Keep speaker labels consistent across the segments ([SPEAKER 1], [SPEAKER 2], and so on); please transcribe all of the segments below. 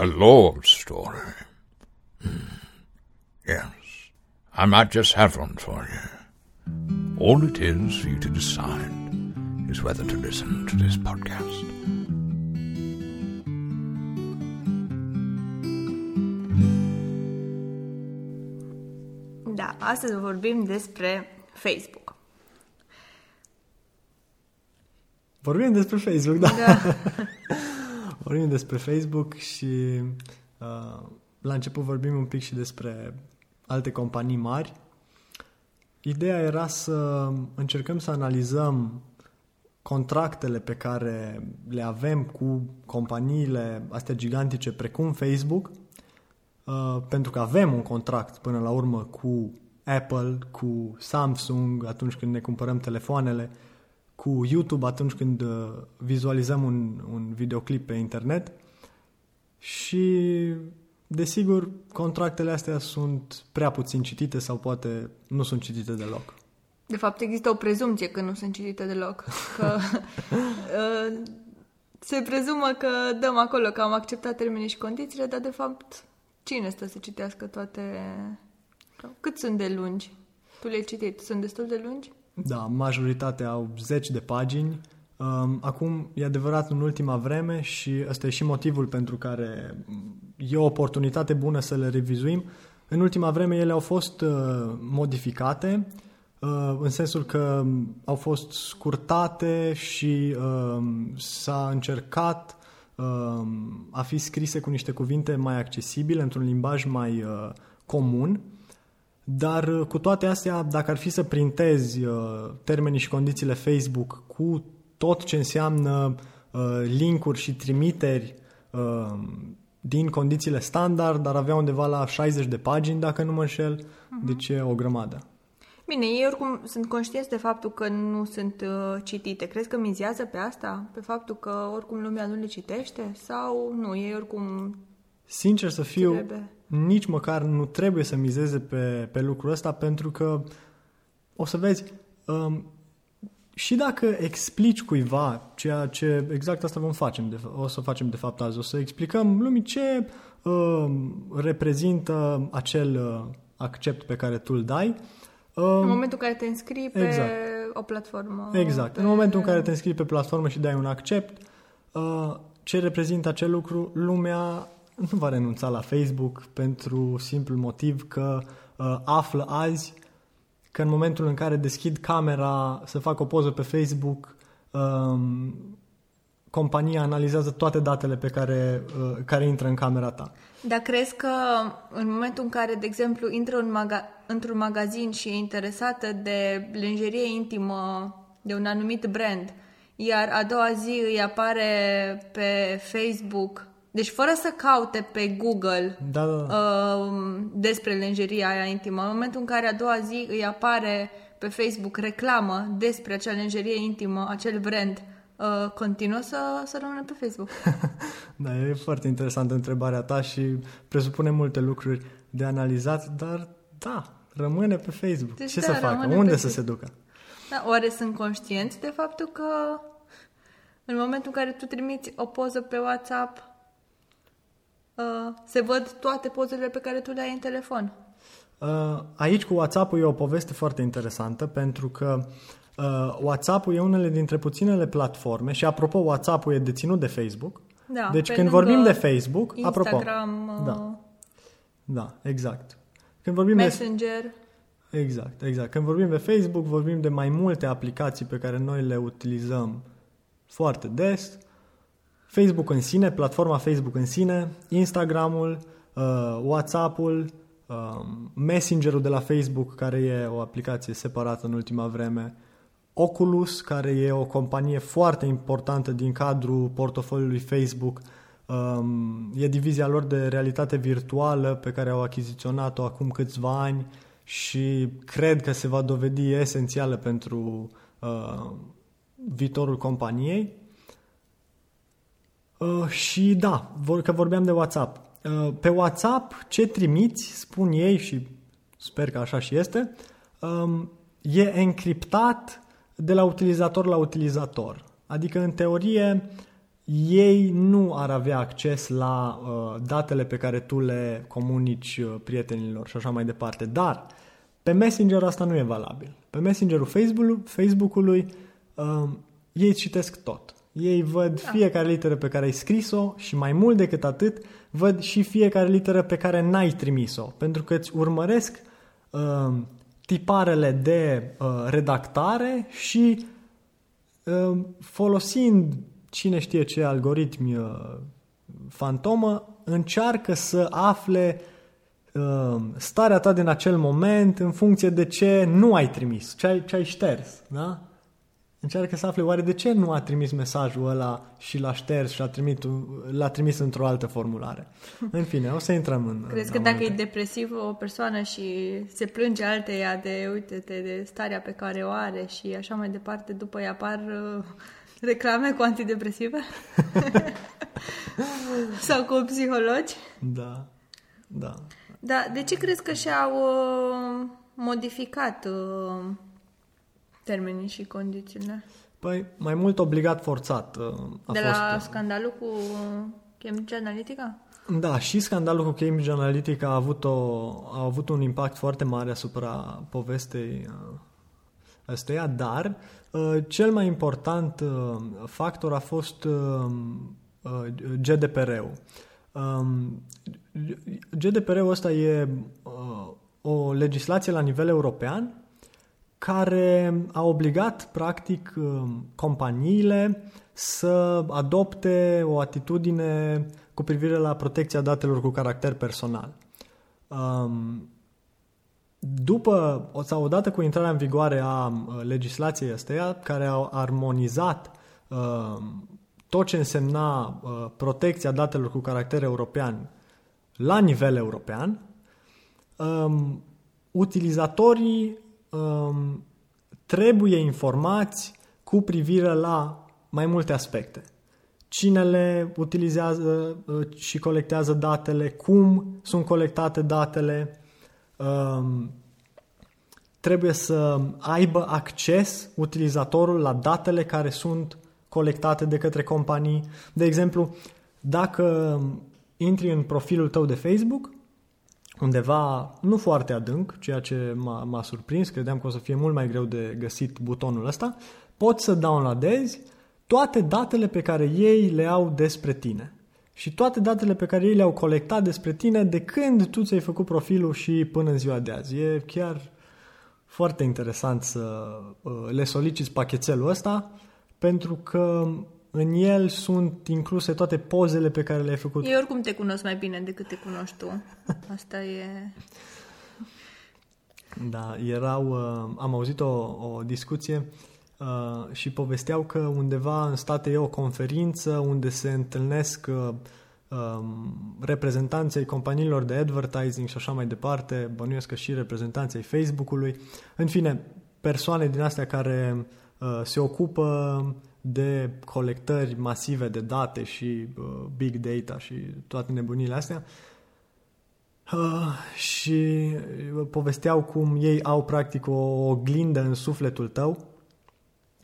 [SPEAKER 1] A love story. Hmm. Yes. I might just have one for you. All it is for you to decide is whether to listen to this podcast.
[SPEAKER 2] Da, astăzi vorbim despre Facebook.
[SPEAKER 3] Vorbim despre Facebook, da.
[SPEAKER 2] Da.
[SPEAKER 3] vorbim despre Facebook și uh, la început vorbim un pic și despre alte companii mari. Ideea era să încercăm să analizăm contractele pe care le avem cu companiile astea gigantice precum Facebook, uh, pentru că avem un contract până la urmă cu Apple, cu Samsung atunci când ne cumpărăm telefoanele, cu YouTube atunci când uh, vizualizăm un, un videoclip pe internet și Desigur, contractele astea sunt prea puțin citite sau poate nu sunt citite deloc.
[SPEAKER 2] De fapt, există o prezumție că nu sunt citite deloc. Că uh, se prezumă că dăm acolo că am acceptat termenii și condițiile, dar de fapt, cine stă să citească toate... Cât sunt de lungi? Tu le-ai citit. Sunt destul de lungi?
[SPEAKER 3] Da, majoritatea au zeci de pagini. Um, acum, e adevărat, în ultima vreme și ăsta e și motivul pentru care e o oportunitate bună să le revizuim. În ultima vreme ele au fost uh, modificate uh, în sensul că au fost scurtate și uh, s-a încercat uh, a fi scrise cu niște cuvinte mai accesibile, într-un limbaj mai uh, comun. Dar uh, cu toate astea, dacă ar fi să printezi uh, termenii și condițiile Facebook cu tot ce înseamnă uh, linkuri și trimiteri uh, din condițiile standard, dar avea undeva la 60 de pagini, dacă nu mă înșel, uh-huh. deci e o grămadă.
[SPEAKER 2] Bine, ei oricum sunt conștienți de faptul că nu sunt uh, citite. Crezi că mizează pe asta? Pe faptul că oricum lumea nu le citește? Sau nu? Ei oricum...
[SPEAKER 3] Sincer să fiu, trebuie. Nici măcar nu trebuie să mizeze pe, pe lucrul ăsta pentru că o să vezi, um, și dacă explici cuiva ceea ce exact asta vom face, de, o să facem de fapt azi, o să explicăm lumii ce uh, reprezintă acel uh, accept pe care tu îl dai.
[SPEAKER 2] Uh, în momentul în care te înscrii pe exact. o platformă.
[SPEAKER 3] Exact. Pe... În momentul în care te înscrii pe platformă și dai un accept, uh, ce reprezintă acel lucru, lumea nu va renunța la Facebook pentru simplu motiv că uh, află azi că în momentul în care deschid camera să fac o poză pe Facebook, um, compania analizează toate datele pe care, uh, care intră în camera ta.
[SPEAKER 2] Dar crezi că în momentul în care, de exemplu, intră în maga- într-un magazin și e interesată de lingerie intimă de un anumit brand, iar a doua zi îi apare pe Facebook deci fără să caute pe Google
[SPEAKER 3] da, da, da.
[SPEAKER 2] Uh, despre lenjeria aia intimă, în momentul în care a doua zi îi apare pe Facebook reclamă despre acea lenjerie intimă, acel brand, uh, continuă să, să rămână pe Facebook.
[SPEAKER 3] da, e foarte interesantă întrebarea ta și presupune multe lucruri de analizat, dar da, rămâne pe Facebook. Deci, Ce da, să facă? Unde să se ducă?
[SPEAKER 2] Da, oare sunt conștienți de faptul că în momentul în care tu trimiți o poză pe WhatsApp Uh, se văd toate pozele pe care tu le ai în telefon.
[SPEAKER 3] Uh, aici cu WhatsApp-ul e o poveste foarte interesantă pentru că uh, WhatsApp-ul e unele dintre puținele platforme și apropo WhatsApp-ul e deținut de Facebook.
[SPEAKER 2] Da,
[SPEAKER 3] deci când vorbim de Facebook,
[SPEAKER 2] Instagram,
[SPEAKER 3] apropo, da, da, exact. Când vorbim
[SPEAKER 2] Messenger.
[SPEAKER 3] De, exact, exact. Când vorbim de Facebook, vorbim de mai multe aplicații pe care noi le utilizăm foarte des Facebook în sine, platforma Facebook în sine, Instagramul, uh, WhatsApp-ul, uh, Messenger-ul de la Facebook, care e o aplicație separată în ultima vreme, Oculus, care e o companie foarte importantă din cadrul portofoliului Facebook, um, e divizia lor de realitate virtuală pe care au achiziționat-o acum câțiva ani și cred că se va dovedi esențială pentru uh, viitorul companiei. Uh, și da, vor, că vorbeam de WhatsApp. Uh, pe WhatsApp ce trimiți, spun ei și sper că așa și este, um, e encriptat de la utilizator la utilizator. Adică, în teorie, ei nu ar avea acces la uh, datele pe care tu le comunici uh, prietenilor și așa mai departe. Dar pe Messenger asta nu e valabil. Pe Messengerul Facebook, Facebook-ului uh, ei citesc tot. Ei văd da. fiecare literă pe care ai scris-o și mai mult decât atât, văd și fiecare literă pe care n-ai trimis-o. Pentru că îți urmăresc uh, tiparele de uh, redactare și uh, folosind cine știe ce algoritmi uh, fantomă, încearcă să afle uh, starea ta din acel moment în funcție de ce nu ai trimis, ce ai, ce ai șters. Da? Încearcă să afle oare de ce nu a trimis mesajul ăla și l-a șters și l-a trimis, l-a trimis într-o altă formulare. În fine, o să intrăm în...
[SPEAKER 2] Crezi
[SPEAKER 3] în
[SPEAKER 2] că dacă e depresiv o persoană și se plânge alteia de, uite-te, de starea pe care o are și așa mai departe, după îi apar uh, reclame cu antidepresive? Sau cu psihologi?
[SPEAKER 3] Da, da.
[SPEAKER 2] Da, de ce crezi că și-au uh, modificat uh, termenii și condițiile?
[SPEAKER 3] Păi, mai mult obligat forțat. Uh, a
[SPEAKER 2] De
[SPEAKER 3] fost,
[SPEAKER 2] la
[SPEAKER 3] uh,
[SPEAKER 2] scandalul cu Cambridge Analytica?
[SPEAKER 3] Da, și scandalul cu Cambridge Analytica a avut, o, a avut un impact foarte mare asupra povestei uh, ăsteia, dar uh, cel mai important uh, factor a fost uh, uh, GDPR-ul. Um, GDPR-ul ăsta e uh, o legislație la nivel european care a obligat, practic, uh, companiile să adopte o atitudine cu privire la protecția datelor cu caracter personal. Um, după, sau odată cu intrarea în vigoare a uh, legislației astea, care a armonizat uh, tot ce însemna uh, protecția datelor cu caracter european la nivel european, um, utilizatorii um, trebuie informați cu privire la mai multe aspecte. Cine le utilizează uh, și colectează datele, cum sunt colectate datele, um, trebuie să aibă acces utilizatorul la datele care sunt colectate de către companii. De exemplu, dacă intri în profilul tău de Facebook, undeva nu foarte adânc, ceea ce m-a, m-a surprins, credeam că o să fie mult mai greu de găsit butonul ăsta, poți să downloadezi toate datele pe care ei le au despre tine. Și toate datele pe care ei le-au colectat despre tine de când tu ți-ai făcut profilul și până în ziua de azi. E chiar foarte interesant să uh, le soliciți pachetelul ăsta pentru că în el sunt incluse toate pozele pe care le-ai făcut.
[SPEAKER 2] Eu oricum te cunosc mai bine decât te cunoști tu. Asta e...
[SPEAKER 3] Da, erau, uh, am auzit o, o discuție uh, și povesteau că undeva în state e o conferință unde se întâlnesc uh, um, reprezentanții companiilor de advertising și așa mai departe, bănuiesc că și reprezentanții Facebook-ului, în fine, persoane din astea care uh, se ocupă de colectări masive de date și uh, big data și toate nebunile astea. Uh, și uh, povesteau cum ei au practic o oglindă în sufletul tău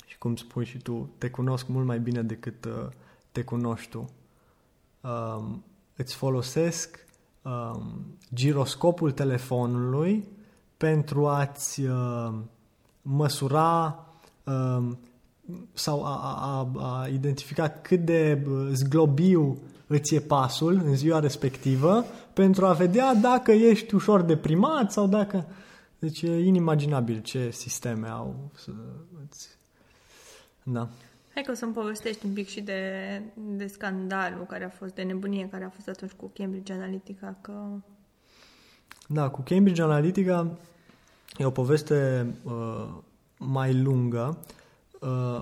[SPEAKER 3] și cum spui și tu, te cunosc mult mai bine decât uh, te cunoști tu. Um, îți folosesc um, giroscopul telefonului pentru a-ți uh, măsura um, sau a, a, a identificat cât de zglobiu îți e pasul în ziua respectivă pentru a vedea dacă ești ușor deprimat sau dacă... Deci e inimaginabil ce sisteme au să îți... Da.
[SPEAKER 2] Hai că o să-mi povestești un pic și de, de scandalul care a fost, de nebunie care a fost atunci cu Cambridge Analytica, că...
[SPEAKER 3] Da, cu Cambridge Analytica e o poveste uh, mai lungă Uh,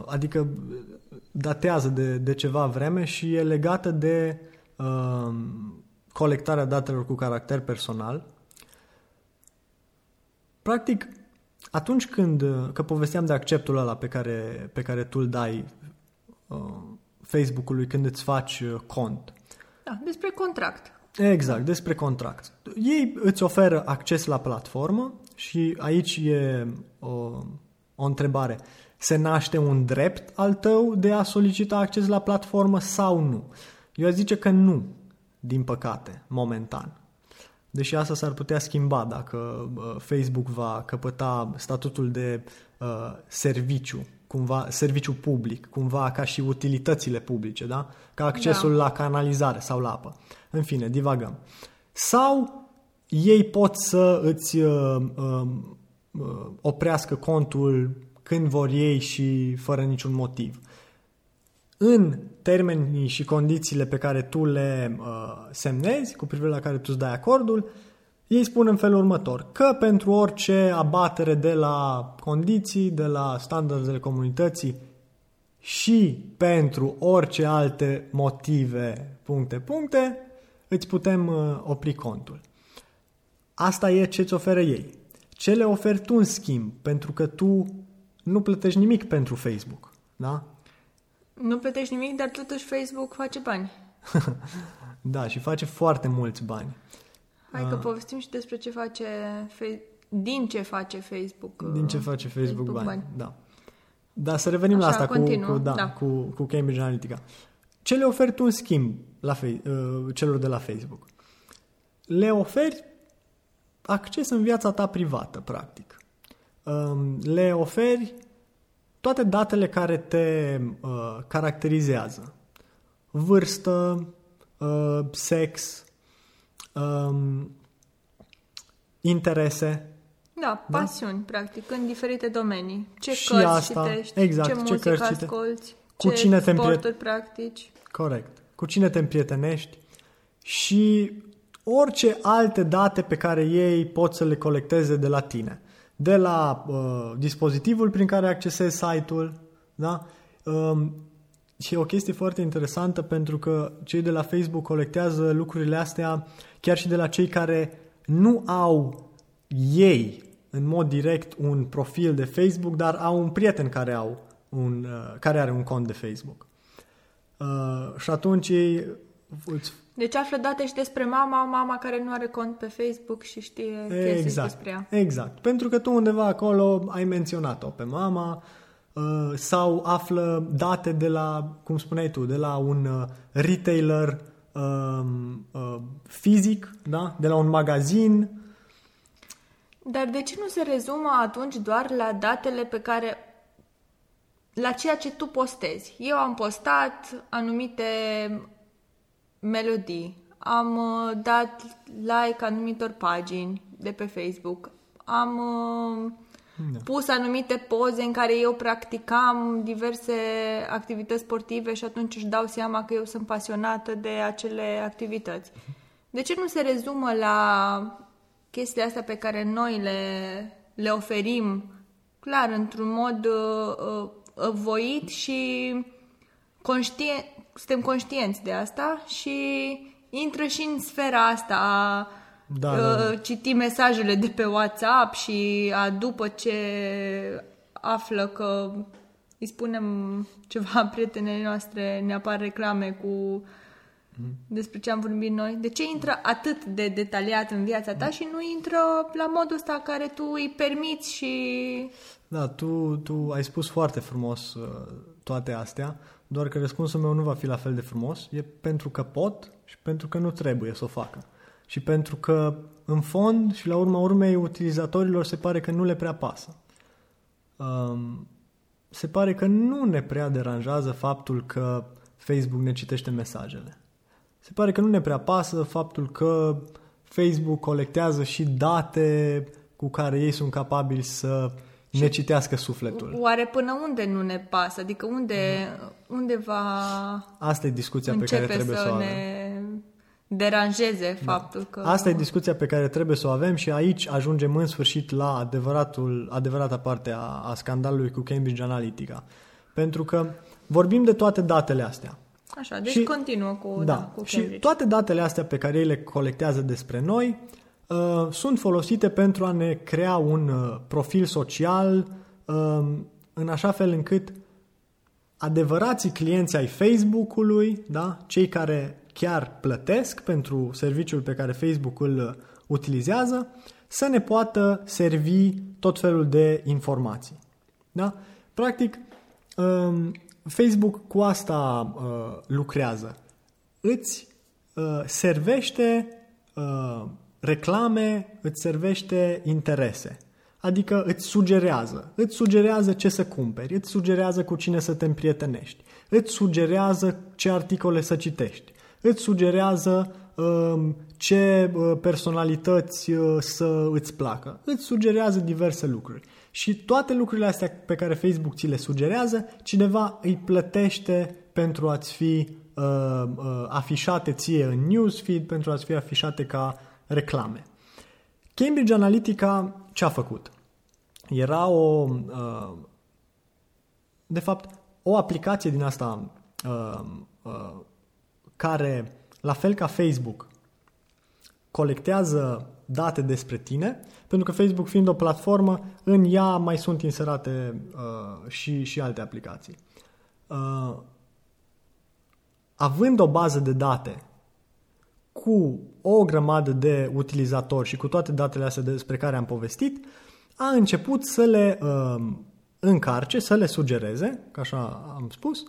[SPEAKER 3] adică datează de, de ceva vreme și e legată de uh, colectarea datelor cu caracter personal. Practic, atunci când, uh, că povesteam de acceptul ăla pe care, pe care tu îl dai uh, Facebook-ului când îți faci uh, cont.
[SPEAKER 2] Da, despre contract.
[SPEAKER 3] Exact, despre contract. Ei îți oferă acces la platformă și aici e o, o întrebare. Se naște un drept al tău de a solicita acces la platformă sau nu? Eu aș zice că nu, din păcate, momentan. Deși asta s-ar putea schimba dacă uh, Facebook va căpăta statutul de uh, serviciu, cumva serviciu public, cumva ca și utilitățile publice, da? Ca accesul da. la canalizare sau la apă. În fine, divagăm. Sau ei pot să îți uh, uh, uh, oprească contul când vor ei și fără niciun motiv. În termenii și condițiile pe care tu le uh, semnezi, cu privire la care tu îți dai acordul, ei spun în felul următor, că pentru orice abatere de la condiții, de la standardele comunității și pentru orice alte motive, puncte, puncte, îți putem uh, opri contul. Asta e ce îți oferă ei. Ce le oferi tu în schimb? Pentru că tu nu plătești nimic pentru Facebook. Da?
[SPEAKER 2] Nu plătești nimic, dar totuși Facebook face bani.
[SPEAKER 3] da, și face foarte mulți bani.
[SPEAKER 2] Hai că uh. povestim și despre ce face din ce face Facebook.
[SPEAKER 3] Din ce face Facebook, Facebook bani. bani. Da. Da, să revenim Așa, la asta cu, cu, da, da. Cu, cu Cambridge Analytica. Ce le oferi tu în schimb la fe- uh, celor de la Facebook? Le oferi acces în viața ta privată, practic. Um, le oferi toate datele care te uh, caracterizează. Vârstă, uh, sex, um, interese.
[SPEAKER 2] Da, da? pasiuni, da? practic, în diferite domenii. Ce și cărți asta, citești, exact, ce, ce muzică cărți asculti, cu ce cine sporturi te practici.
[SPEAKER 3] Corect. Cu cine te împrietenești și orice alte date pe care ei pot să le colecteze de la tine. De la uh, dispozitivul prin care accesezi site-ul, da? Um, și e o chestie foarte interesantă pentru că cei de la Facebook colectează lucrurile astea chiar și de la cei care nu au ei în mod direct un profil de Facebook, dar au un prieten care, au un, uh, care are un cont de Facebook. Uh, și atunci ei îți
[SPEAKER 2] deci află date și despre mama, mama care nu are cont pe Facebook și știe chestii exact, despre ea.
[SPEAKER 3] Exact. Pentru că tu undeva acolo ai menționat-o pe mama uh, sau află date de la, cum spuneai tu, de la un uh, retailer uh, uh, fizic, da? de la un magazin.
[SPEAKER 2] Dar de ce nu se rezumă atunci doar la datele pe care la ceea ce tu postezi. Eu am postat anumite melodii, am uh, dat like anumitor pagini de pe Facebook, am uh, da. pus anumite poze în care eu practicam diverse activități sportive și atunci își dau seama că eu sunt pasionată de acele activități. De ce nu se rezumă la chestiile astea pe care noi le, le oferim, clar, într-un mod uh, uh, voit și conștient, suntem conștienți de asta și intră și în sfera asta a da, uh, da, da. citi mesajele de pe WhatsApp și a după ce află că îi spunem ceva prietenei noastre, ne apar reclame cu despre ce am vorbit noi. De ce intră atât de detaliat în viața ta și nu intră la modul ăsta care tu îi permiți și...
[SPEAKER 3] Da, tu, tu ai spus foarte frumos uh, toate astea doar că răspunsul meu nu va fi la fel de frumos, e pentru că pot și pentru că nu trebuie să o facă. Și pentru că, în fond și la urma urmei, utilizatorilor se pare că nu le prea pasă. Um, se pare că nu ne prea deranjează faptul că Facebook ne citește mesajele. Se pare că nu ne prea pasă faptul că Facebook colectează și date cu care ei sunt capabili să ne citească sufletul.
[SPEAKER 2] Oare până unde nu ne pasă? Adică unde, unde va
[SPEAKER 3] Asta e discuția pe care trebuie să, să o avem.
[SPEAKER 2] ne deranjeze da. faptul da. că...
[SPEAKER 3] Asta e discuția pe care trebuie să o avem și aici ajungem în sfârșit la adevăratul, adevărata parte a, a scandalului cu Cambridge Analytica. Pentru că vorbim de toate datele astea.
[SPEAKER 2] Așa, deci și, continuă cu, da, da, cu
[SPEAKER 3] Cambridge. Și toate datele astea pe care ei le colectează despre noi uh, sunt folosite pentru a ne crea un uh, profil social uh, în așa fel încât adevărații clienți ai Facebook-ului, da? cei care chiar plătesc pentru serviciul pe care Facebook îl uh, utilizează, să ne poată servi tot felul de informații. Da? Practic, um, Facebook cu asta uh, lucrează. Îți uh, servește uh, reclame, îți servește interese. Adică îți sugerează. Îți sugerează ce să cumperi, îți sugerează cu cine să te împrietenești, îți sugerează ce articole să citești, îți sugerează um, ce uh, personalități uh, să îți placă, îți sugerează diverse lucruri. Și toate lucrurile astea pe care Facebook ți le sugerează, cineva îi plătește pentru a-ți fi uh, uh, afișate ție în newsfeed, pentru a-ți fi afișate ca reclame. Cambridge Analytica ce a făcut? Era o, uh, de fapt, o aplicație din asta uh, uh, care, la fel ca Facebook, colectează date despre tine, pentru că Facebook fiind o platformă, în ea mai sunt inserate uh, și, și alte aplicații. Uh, având o bază de date cu o grămadă de utilizatori și cu toate datele astea despre care am povestit, a început să le uh, încarce, să le sugereze, ca așa am spus,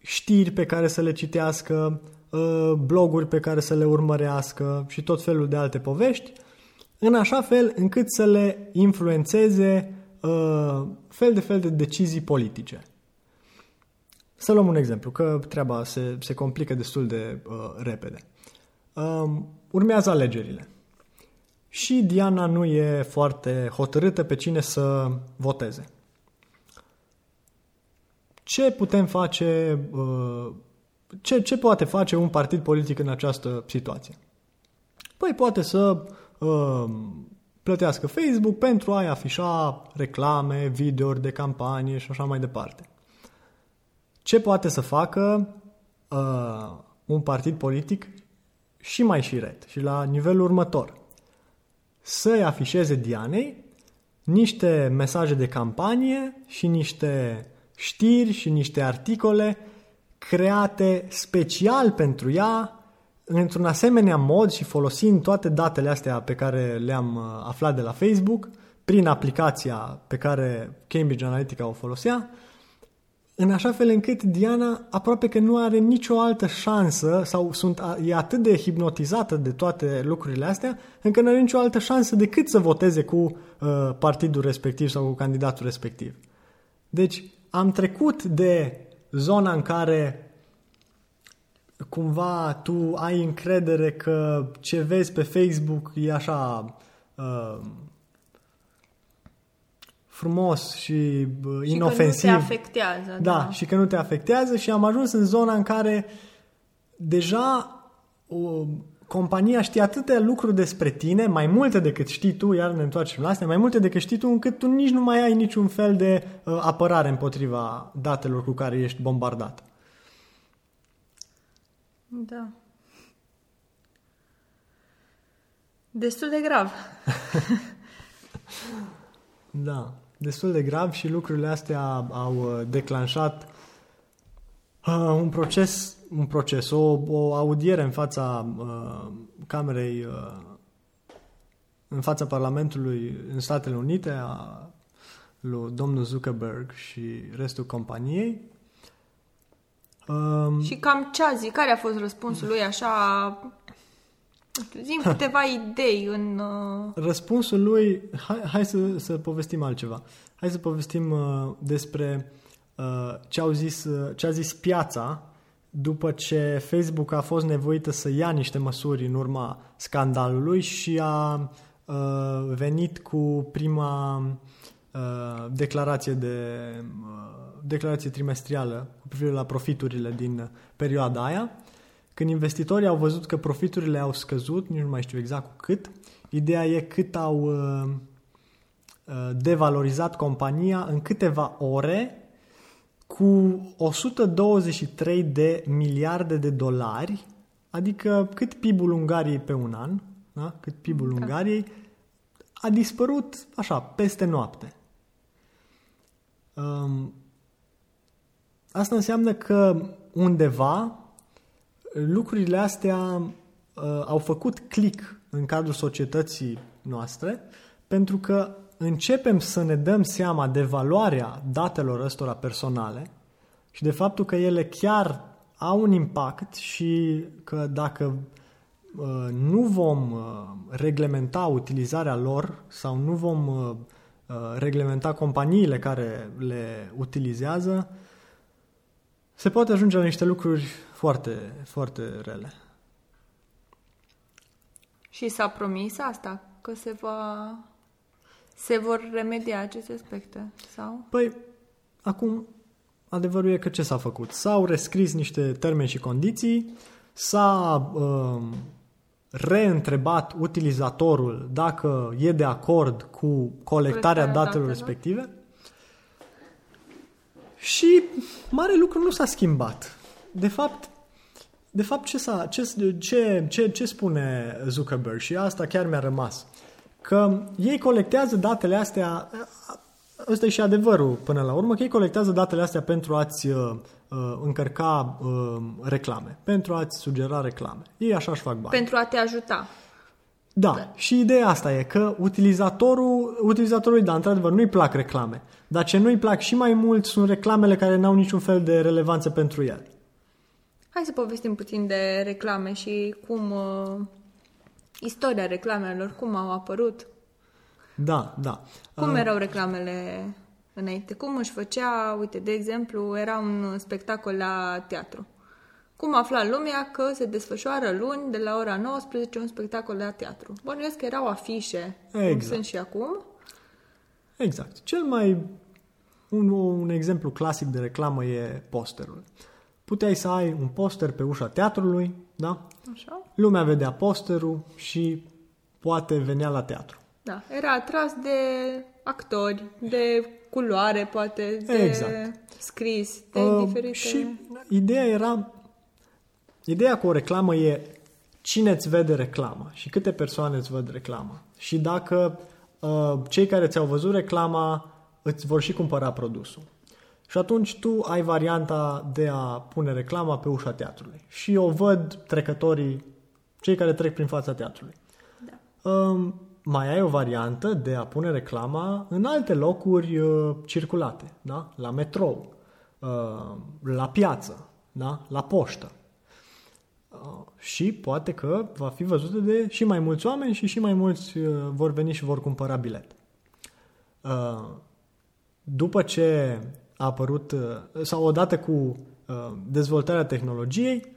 [SPEAKER 3] știri pe care să le citească, uh, bloguri pe care să le urmărească și tot felul de alte povești, în așa fel încât să le influențeze uh, fel de fel de decizii politice. Să luăm un exemplu, că treaba se, se complică destul de uh, repede. Um, urmează alegerile. Și Diana nu e foarte hotărâtă pe cine să voteze. Ce putem face, uh, ce, ce poate face un partid politic în această situație? Păi poate să uh, plătească Facebook pentru a-i afișa reclame, videouri de campanie și așa mai departe. Ce poate să facă uh, un partid politic și mai șiret și la nivelul următor? Să-i afișeze Dianei niște mesaje de campanie și niște știri și niște articole create special pentru ea într-un asemenea mod și folosind toate datele astea pe care le-am uh, aflat de la Facebook prin aplicația pe care Cambridge Analytica o folosea, în așa fel încât Diana aproape că nu are nicio altă șansă sau sunt, e atât de hipnotizată de toate lucrurile astea, încă nu are nicio altă șansă decât să voteze cu uh, partidul respectiv sau cu candidatul respectiv. Deci am trecut de zona în care cumva tu ai încredere că ce vezi pe Facebook e așa uh, frumos și uh, inofensiv. Și
[SPEAKER 2] că nu te afectează.
[SPEAKER 3] Da, da, și că nu te afectează și am ajuns în zona în care deja o, compania știe atâtea lucruri despre tine, mai multe decât știi tu, iar ne întoarcem la astea, mai multe decât știi tu, încât tu nici nu mai ai niciun fel de uh, apărare împotriva datelor cu care ești bombardat.
[SPEAKER 2] Da. Destul de grav.
[SPEAKER 3] da destul de grav și lucrurile astea au uh, declanșat uh, un proces, un proces o, o audiere în fața uh, Camerei, uh, în fața Parlamentului în Statele Unite a lui domnul Zuckerberg și restul companiei.
[SPEAKER 2] Um, și cam ce a zis? Care a fost răspunsul lui așa Zim câteva idei în... Uh...
[SPEAKER 3] Răspunsul lui, hai, hai să, să povestim altceva. Hai să povestim uh, despre uh, ce, au zis, uh, ce a zis piața după ce Facebook a fost nevoită să ia niște măsuri în urma scandalului și a uh, venit cu prima uh, declarație de uh, declarație trimestrială cu privire la profiturile din perioada aia când investitorii au văzut că profiturile au scăzut, nici nu mai știu exact cu cât, ideea e cât au uh, uh, devalorizat compania în câteva ore cu 123 de miliarde de dolari, adică cât PIB-ul Ungariei pe un an, da? cât PIB-ul da. Ungariei, a dispărut așa, peste noapte. Um, asta înseamnă că undeva lucrurile astea uh, au făcut click în cadrul societății noastre pentru că începem să ne dăm seama de valoarea datelor ăstora personale și de faptul că ele chiar au un impact și că dacă uh, nu vom uh, reglementa utilizarea lor sau nu vom uh, reglementa companiile care le utilizează, se poate ajunge la niște lucruri foarte, foarte rele.
[SPEAKER 2] Și s-a promis asta, că se va se vor remedia aceste aspecte, sau?
[SPEAKER 3] Păi, acum, adevărul e că ce s-a făcut? S-au rescris niște termeni și condiții, s-a uh, reîntrebat utilizatorul dacă e de acord cu colectarea, colectarea datelor, datelor respective și mare lucru nu s-a schimbat. De fapt, de fapt ce, s-a, ce, ce, ce, ce spune Zuckerberg și asta chiar mi-a rămas? Că ei colectează datele astea, ăsta e și adevărul până la urmă, că ei colectează datele astea pentru a-ți uh, uh, încărca uh, reclame, pentru a-ți sugera reclame. Ei așa își fac bani.
[SPEAKER 2] Pentru a te ajuta.
[SPEAKER 3] Da, da, și ideea asta e că utilizatorul, utilizatorului, da, într-adevăr, nu-i plac reclame. Dar ce nu-i plac și mai mult sunt reclamele care n-au niciun fel de relevanță pentru el.
[SPEAKER 2] Hai să povestim puțin de reclame și cum uh, istoria reclamelor, cum au apărut.
[SPEAKER 3] Da, da.
[SPEAKER 2] Cum uh... erau reclamele înainte? Cum își făcea, uite, de exemplu, era un spectacol la teatru. Cum afla lumea că se desfășoară luni de la ora 19 un spectacol la teatru? Bănuiesc că erau afișe, exact. cum sunt și acum.
[SPEAKER 3] Exact. Cel mai... Un, un exemplu clasic de reclamă e posterul. Puteai să ai un poster pe ușa teatrului, da?
[SPEAKER 2] Așa.
[SPEAKER 3] Lumea vedea posterul și poate venea la teatru.
[SPEAKER 2] Da, era atras de actori, de culoare, poate, de exact. scris, de uh, diferite...
[SPEAKER 3] Și ideea era... Ideea cu o reclamă e cine îți vede reclama și câte persoane îți văd reclama. Și dacă uh, cei care ți-au văzut reclama îți vor și cumpăra produsul. Și atunci tu ai varianta de a pune reclama pe ușa teatrului. Și o văd trecătorii, cei care trec prin fața teatrului. Da. Um, mai ai o variantă de a pune reclama în alte locuri uh, circulate, da? La metrou, uh, la piață, da? La poștă. Uh, și poate că va fi văzută de și mai mulți oameni și și mai mulți uh, vor veni și vor cumpăra bilet. Uh, după ce a apărut, uh, sau odată cu uh, dezvoltarea tehnologiei,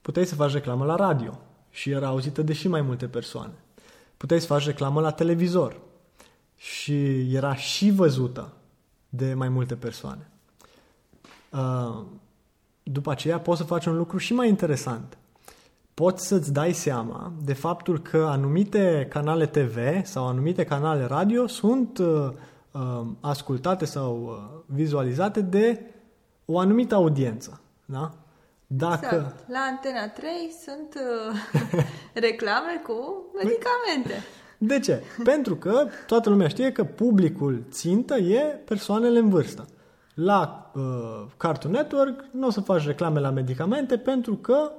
[SPEAKER 3] puteai să faci reclamă la radio și era auzită de și mai multe persoane. Puteai să faci reclamă la televizor și era și văzută de mai multe persoane. Uh, după aceea poți să faci un lucru și mai interesant. Poți să-ți dai seama de faptul că anumite canale TV sau anumite canale radio sunt uh, ascultate sau uh, vizualizate de o anumită audiență. Da?
[SPEAKER 2] Dacă... Exact. La Antena 3 sunt uh, reclame cu medicamente.
[SPEAKER 3] De ce? Pentru că toată lumea știe că publicul țintă e persoanele în vârstă. La uh, Cartoon Network nu o să faci reclame la medicamente pentru că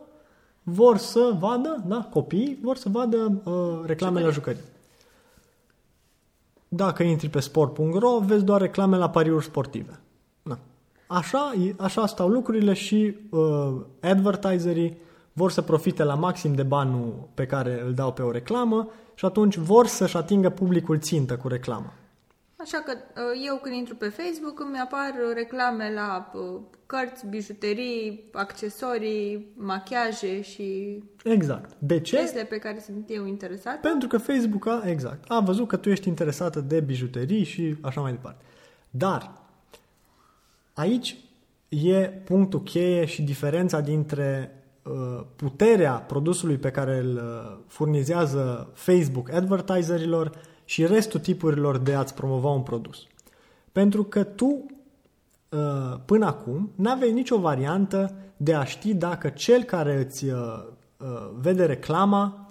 [SPEAKER 3] vor să vadă, da, copiii vor să vadă uh, reclame la jucării. Dacă intri pe sport.ro, vezi doar reclame la pariuri sportive. Da. Așa, așa stau lucrurile și uh, advertiserii vor să profite la maxim de banul pe care îl dau pe o reclamă și atunci vor să-și atingă publicul țintă cu reclama.
[SPEAKER 2] Așa că uh, eu când intru pe Facebook îmi apar reclame la uh, cărți, bijuterii, accesorii, machiaje și
[SPEAKER 3] exact. De ce?
[SPEAKER 2] pe care sunt eu interesat.
[SPEAKER 3] Pentru că Facebook a, exact, a văzut că tu ești interesată de bijuterii și așa mai departe. Dar aici e punctul cheie și diferența dintre uh, puterea produsului pe care îl uh, furnizează Facebook advertiserilor și restul tipurilor de a-ți promova un produs. Pentru că tu, uh, până acum, n-aveai nicio variantă de a ști dacă cel care îți uh, uh, vede reclama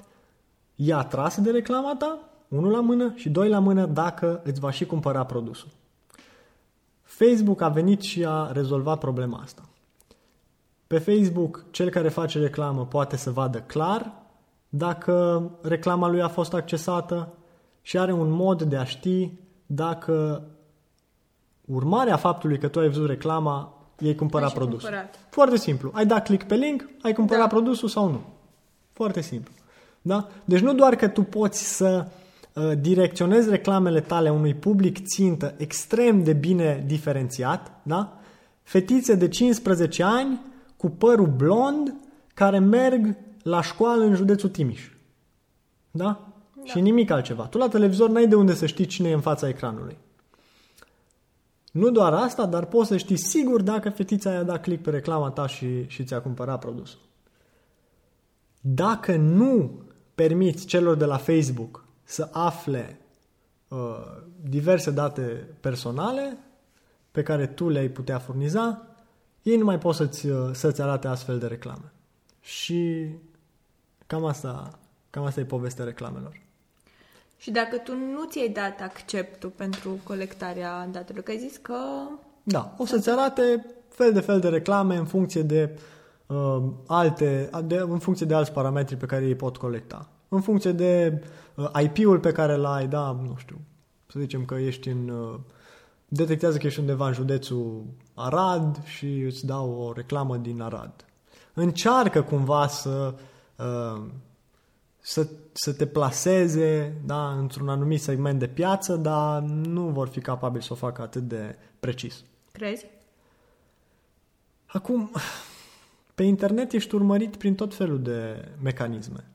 [SPEAKER 3] e atras de reclama ta, unul la mână, și doi la mână dacă îți va și cumpăra produsul. Facebook a venit și a rezolvat problema asta. Pe Facebook, cel care face reclamă poate să vadă clar dacă reclama lui a fost accesată și are un mod de a ști dacă urmarea faptului că tu ai văzut reclama, ei cumpărat
[SPEAKER 2] Ai și
[SPEAKER 3] produsul.
[SPEAKER 2] cumpărat.
[SPEAKER 3] Foarte simplu. Ai dat click pe link, ai cumpărat
[SPEAKER 2] Da.
[SPEAKER 3] produsul sau nu. Foarte simplu. Da? Deci nu doar că tu poți să uh, direcționezi reclamele tale unui public țintă extrem de bine diferențiat, da? Fetițe de 15 ani cu părul blond care merg la școală în județul Timiș. Da? Da? Și nimic altceva. Tu la televizor n-ai de unde să știi cine e în fața ecranului. Nu doar asta, dar poți să știi sigur dacă fetița aia a dat click pe reclama ta și, și ți-a cumpărat produsul. Dacă nu permiți celor de la Facebook să afle uh, diverse date personale pe care tu le-ai putea furniza, ei nu mai pot să-ți, uh, să-ți arate astfel de reclame. Și cam asta, cam asta e povestea reclamelor.
[SPEAKER 2] Și dacă tu nu ți-ai dat acceptul pentru colectarea datelor, că ai zis că...
[SPEAKER 3] Da, o să-ți arate fel de fel de reclame în funcție de uh, alte, de, în funcție de alți parametri pe care ei pot colecta. În funcție de uh, IP-ul pe care l-ai, da, nu știu, să zicem că ești în... Uh, detectează că ești undeva în județul Arad și îți dau o reclamă din Arad. Încearcă cumva să uh, să, să te plaseze da, într-un anumit segment de piață, dar nu vor fi capabili să o facă atât de precis.
[SPEAKER 2] Crezi?
[SPEAKER 3] Acum, pe internet ești urmărit prin tot felul de mecanisme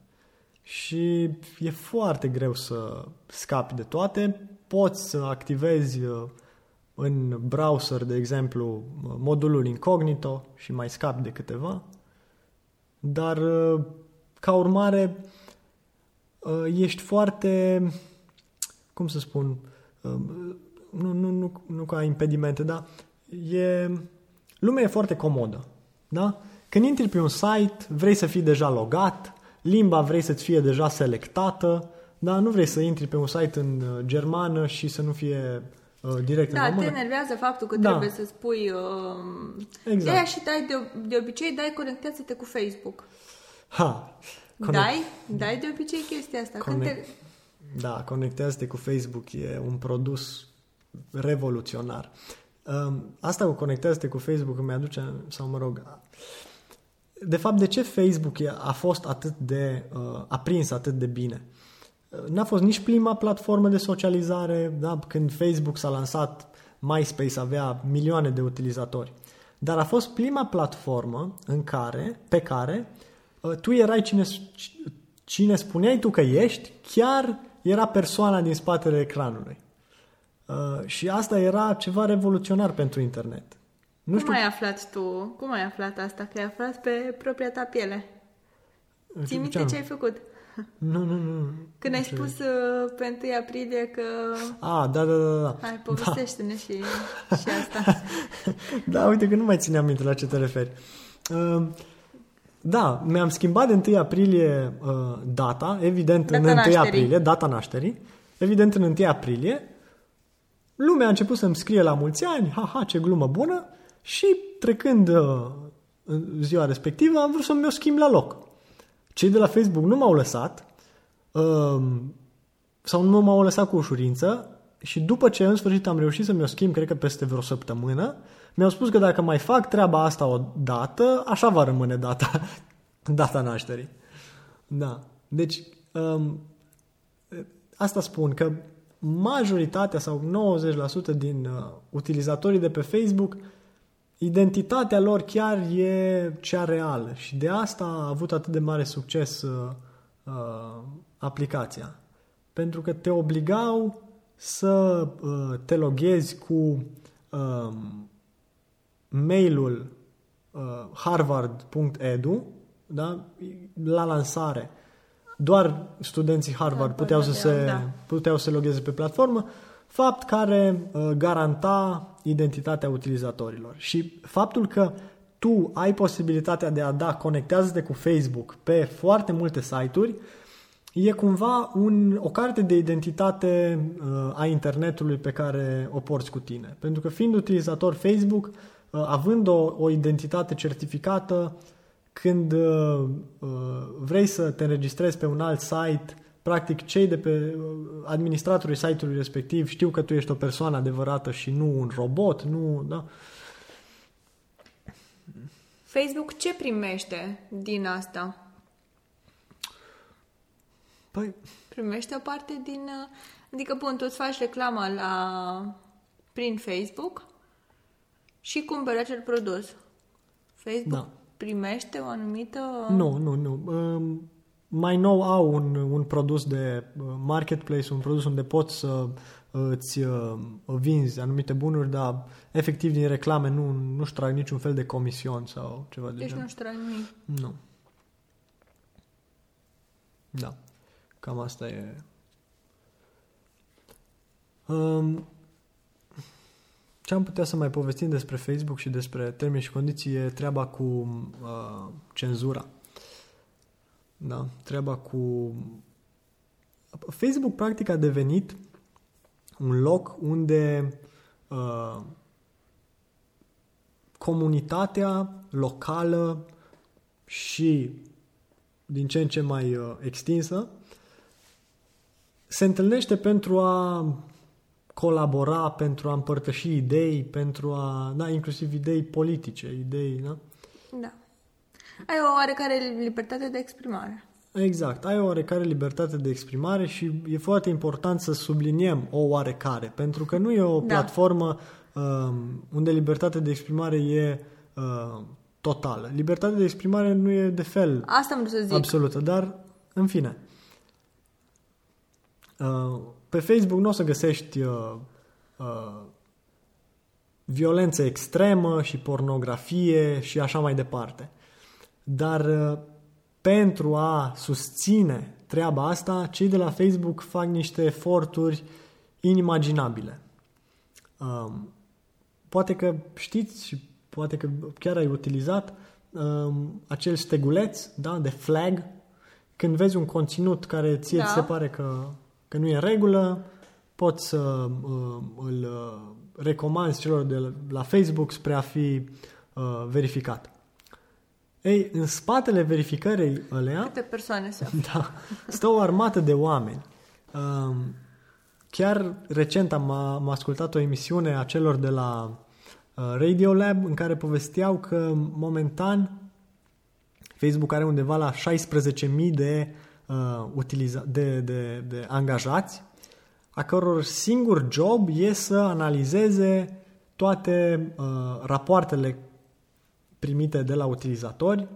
[SPEAKER 3] și e foarte greu să scapi de toate. Poți să activezi uh, în browser, de exemplu, modulul incognito și mai scapi de câteva, dar uh, ca urmare uh, ești foarte, cum să spun, nu, nu, nu, nu ca impedimente, dar e, lumea e foarte comodă, da? Când intri pe un site, vrei să fii deja logat, limba vrei să-ți fie deja selectată, da? Nu vrei să intri pe un site în uh, germană și să nu fie uh, direct
[SPEAKER 2] Da,
[SPEAKER 3] în
[SPEAKER 2] te
[SPEAKER 3] română.
[SPEAKER 2] enervează faptul că
[SPEAKER 3] Da.
[SPEAKER 2] trebuie să spui... Uh,
[SPEAKER 3] Exact.
[SPEAKER 2] De-aia și dai de, de obicei, dai conectează-te cu Facebook.
[SPEAKER 3] Ha! Conect-
[SPEAKER 2] Dai? Dai de obicei chestia asta. Când
[SPEAKER 3] Conect-
[SPEAKER 2] te...
[SPEAKER 3] Da, conectează-te cu Facebook e un produs revoluționar. Um, Asta cu conectează-te cu Facebook îmi aduce, sau mă rog, de fapt, de ce Facebook e- a fost atât de, uh, a prins atât de bine? Uh, N-a fost nici prima platformă de socializare, da? când Facebook s-a lansat, MySpace avea milioane de utilizatori. Dar a fost prima platformă în care, pe care uh, tu erai cine, cine spuneai tu că ești, chiar era persoana din spatele ecranului. Uh, și asta era ceva revoluționar pentru internet. Nu
[SPEAKER 2] Cum
[SPEAKER 3] știu,
[SPEAKER 2] ai aflat tu? Cum ai aflat asta? Că ai aflat pe propria ta piele. Ții minte
[SPEAKER 3] ce-am-
[SPEAKER 2] ce ai făcut?
[SPEAKER 3] Nu, nu, nu.
[SPEAKER 2] Când ai
[SPEAKER 3] Nu știu.
[SPEAKER 2] spus uh, pe 1 aprilie că...
[SPEAKER 3] A, da, da, da, da.
[SPEAKER 2] Hai, povestește-ne și, și asta.
[SPEAKER 3] Da, uite că nu mai țineam minte la ce te referi. Uh, Da, mi-am schimbat de 1 aprilie uh, data, evident
[SPEAKER 2] Data
[SPEAKER 3] în 1
[SPEAKER 2] nașterii.
[SPEAKER 3] aprilie, data nașterii, evident în 1 aprilie, lumea a început să-mi scrie la mulți ani, ha-ha, ce glumă bună, și trecând uh, în ziua respectivă am vrut să-mi o schimb la loc. Cei de la Facebook nu m-au lăsat, uh, sau nu m-au lăsat cu ușurință și după ce în sfârșit am reușit să mi-o schimb, cred că peste vreo săptămână, mi-au spus că dacă mai fac treaba asta o dată, așa va rămâne data, data nașterii. Da. Deci, um, asta spun că majoritatea sau 90% din uh, utilizatorii de pe Facebook, identitatea lor chiar e cea reală și de asta a avut atât de mare succes uh, uh, aplicația. Pentru că te obligau să uh, te loghezi cu um, mailul uh, harvard.edu da? la lansare. Doar studenții Harvard
[SPEAKER 2] Da,
[SPEAKER 3] puteau să,
[SPEAKER 2] puteau,
[SPEAKER 3] se,
[SPEAKER 2] da.
[SPEAKER 3] puteau să logheze pe platformă, fapt care uh, garanta identitatea utilizatorilor. Și faptul că tu ai posibilitatea de a da, conectează-te cu Facebook pe foarte multe site-uri, e cumva un, o carte de identitate uh, a internetului pe care o porți cu tine. Pentru că fiind utilizator Facebook, uh, având o, o identitate certificată, când uh, uh, vrei să te înregistrezi pe un alt site practic cei de pe uh, administratorii site-ului respectiv știu că tu ești o persoană adevărată și nu un robot, nu, da?
[SPEAKER 2] Facebook ce primește din asta?
[SPEAKER 3] Păi,
[SPEAKER 2] Primește o parte din... uh, Adică, bun, tu îți faci reclama la... prin Facebook și cumperi acel produs. Facebook
[SPEAKER 3] Da.
[SPEAKER 2] primește o anumită...
[SPEAKER 3] nu, nu, nu. Um, Mai nou au un, un produs de uh, marketplace, un produs unde poți să uh, îți uh, vinzi anumite bunuri, dar efectiv din reclame nu, nu-și trag niciun fel de comision sau ceva de
[SPEAKER 2] Deci
[SPEAKER 3] genul.
[SPEAKER 2] nu știu nimic.
[SPEAKER 3] Nu. Da. Cam asta e. Um, ce am putea să mai povestim despre Facebook și despre termeni și condiții e treaba cu uh, cenzura. Da, treaba cu... Facebook practic a devenit un loc unde uh, comunitatea locală și din ce în ce mai uh, extinsă se întâlnește pentru a colabora, pentru a împărtăși idei, pentru a, da, inclusiv idei politice, idei, da?
[SPEAKER 2] Da. Ai o oarecare libertate de exprimare.
[SPEAKER 3] Exact, ai o oarecare libertate de exprimare și e foarte important să subliniem o oarecare, pentru că nu e o
[SPEAKER 2] Da.
[SPEAKER 3] platformă um, unde libertatea de exprimare e uh, totală. Libertatea de exprimare nu e de fel
[SPEAKER 2] Asta am vrut să zic.
[SPEAKER 3] absolută, dar în fine. Uh, pe Facebook nu o să găsești uh, uh, violență extremă și pornografie și așa mai departe. Dar uh, pentru a susține treaba asta, cei de la Facebook fac niște eforturi inimaginabile. Um, poate că știți și poate că chiar ai utilizat um, acel steguleț da, de flag când vezi un conținut care ție
[SPEAKER 2] Da.
[SPEAKER 3] ți se pare că, că nu e în regulă, poți să uh, îl uh, recomanzi celor de la- la Facebook spre a fi uh, verificat. Ei, în spatele verificării alea,
[SPEAKER 2] Câte persoane se află?
[SPEAKER 3] da, stă o armată de oameni. Um, chiar recent am, am ascultat o emisiune a celor de la uh, Radio Lab în care povesteau că momentan Facebook are undeva la 16.000 de, uh, utiliza- de, de, de angajați a căror singur job e să analizeze toate uh, rapoartele primite de la utilizatori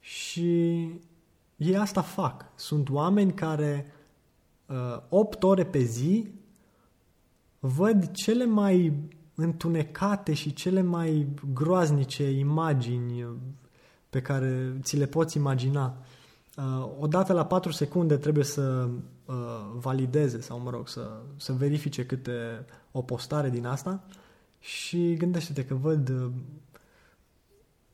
[SPEAKER 3] și ei asta fac. Sunt oameni care uh, 8 ore pe zi văd cele mai întunecate și cele mai groaznice imagini uh, pe care ți le poți imagina. Uh, odată la 4 secunde trebuie să uh, valideze sau, mă rog, să, să verifice câte o postare din asta și gândește-te că văd uh,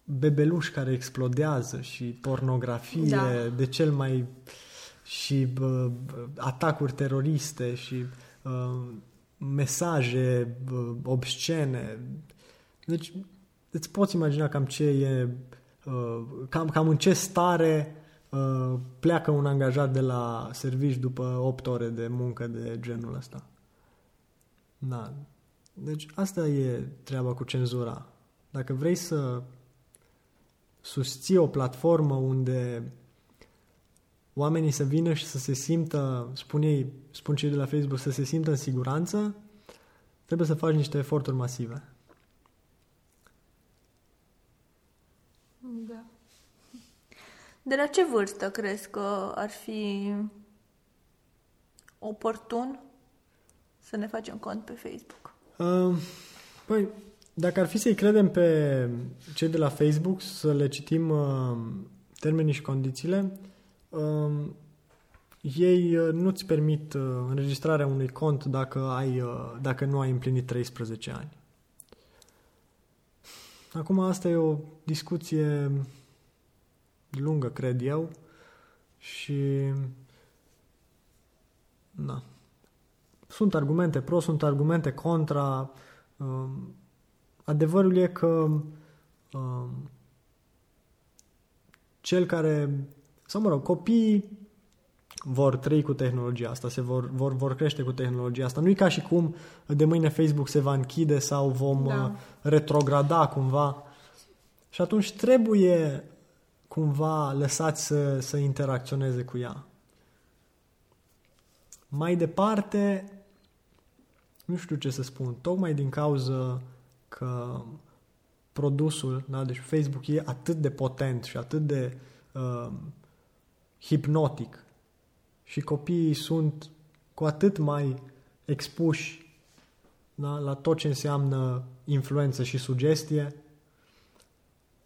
[SPEAKER 3] bebeluși care explodează și pornografie
[SPEAKER 2] Da.
[SPEAKER 3] de cel mai și bă, bă, atacuri teroriste și uh, mesaje bă, obscene. Deci îți poți imagina cam ce e uh, cam, cam în ce stare uh, pleacă un angajat de la servici după 8 ore de muncă de genul ăsta. Da. Deci asta e treaba cu cenzura. Dacă vrei să susții o platformă unde oamenii să vină și să se simtă, spun ei, spun cei de la Facebook, să se simtă în siguranță, trebuie să faci niște eforturi masive.
[SPEAKER 2] Da. De la ce vârstă crezi că ar fi oportun să ne facem cont pe Facebook?
[SPEAKER 3] Uh, Păi, dacă ar fi să-i credem pe cei de la Facebook, să le citim uh, termenii și condițiile, uh, ei uh, nu-ți permit uh, înregistrarea unui cont dacă, ai, uh, dacă nu ai împlinit 13 ani. Acum asta e o discuție lungă, cred eu, și da. Sunt argumente pro, sunt argumente contra. Um, Adevărul e că um, cel care, sau mă rog, copiii vor trăi cu tehnologia asta, se vor, vor, vor crește cu tehnologia asta. Nu e ca și cum de mâine Facebook se va închide sau vom
[SPEAKER 2] Da.
[SPEAKER 3] uh, retrograda cumva. Și atunci trebuie cumva lăsați să, să interacționeze cu ea. Mai departe, nu știu ce să spun, tocmai din cauza că produsul, da, deci Facebook e atât de potent și atât de uh, hipnotic și copiii sunt cu atât mai expuși da, la tot ce înseamnă influență și sugestie,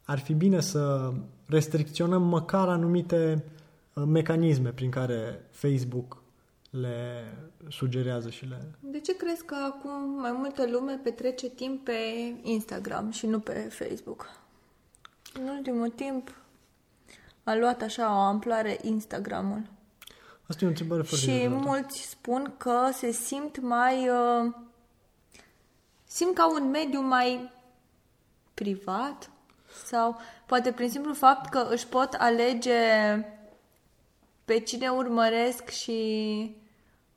[SPEAKER 3] ar fi bine să restricționăm măcar anumite uh, mecanisme prin care Facebook le sugerează și le...
[SPEAKER 2] De ce crezi că acum mai multă lume petrece timp pe Instagram și nu pe Facebook? În ultimul timp a luat așa o amploare Instagramul.
[SPEAKER 3] Asta e o întrebare foarte
[SPEAKER 2] Și
[SPEAKER 3] interesantă.
[SPEAKER 2] mulți spun că se simt mai... Uh, simt ca un mediu mai privat sau poate prin simplu fapt că își pot alege pe cine urmăresc și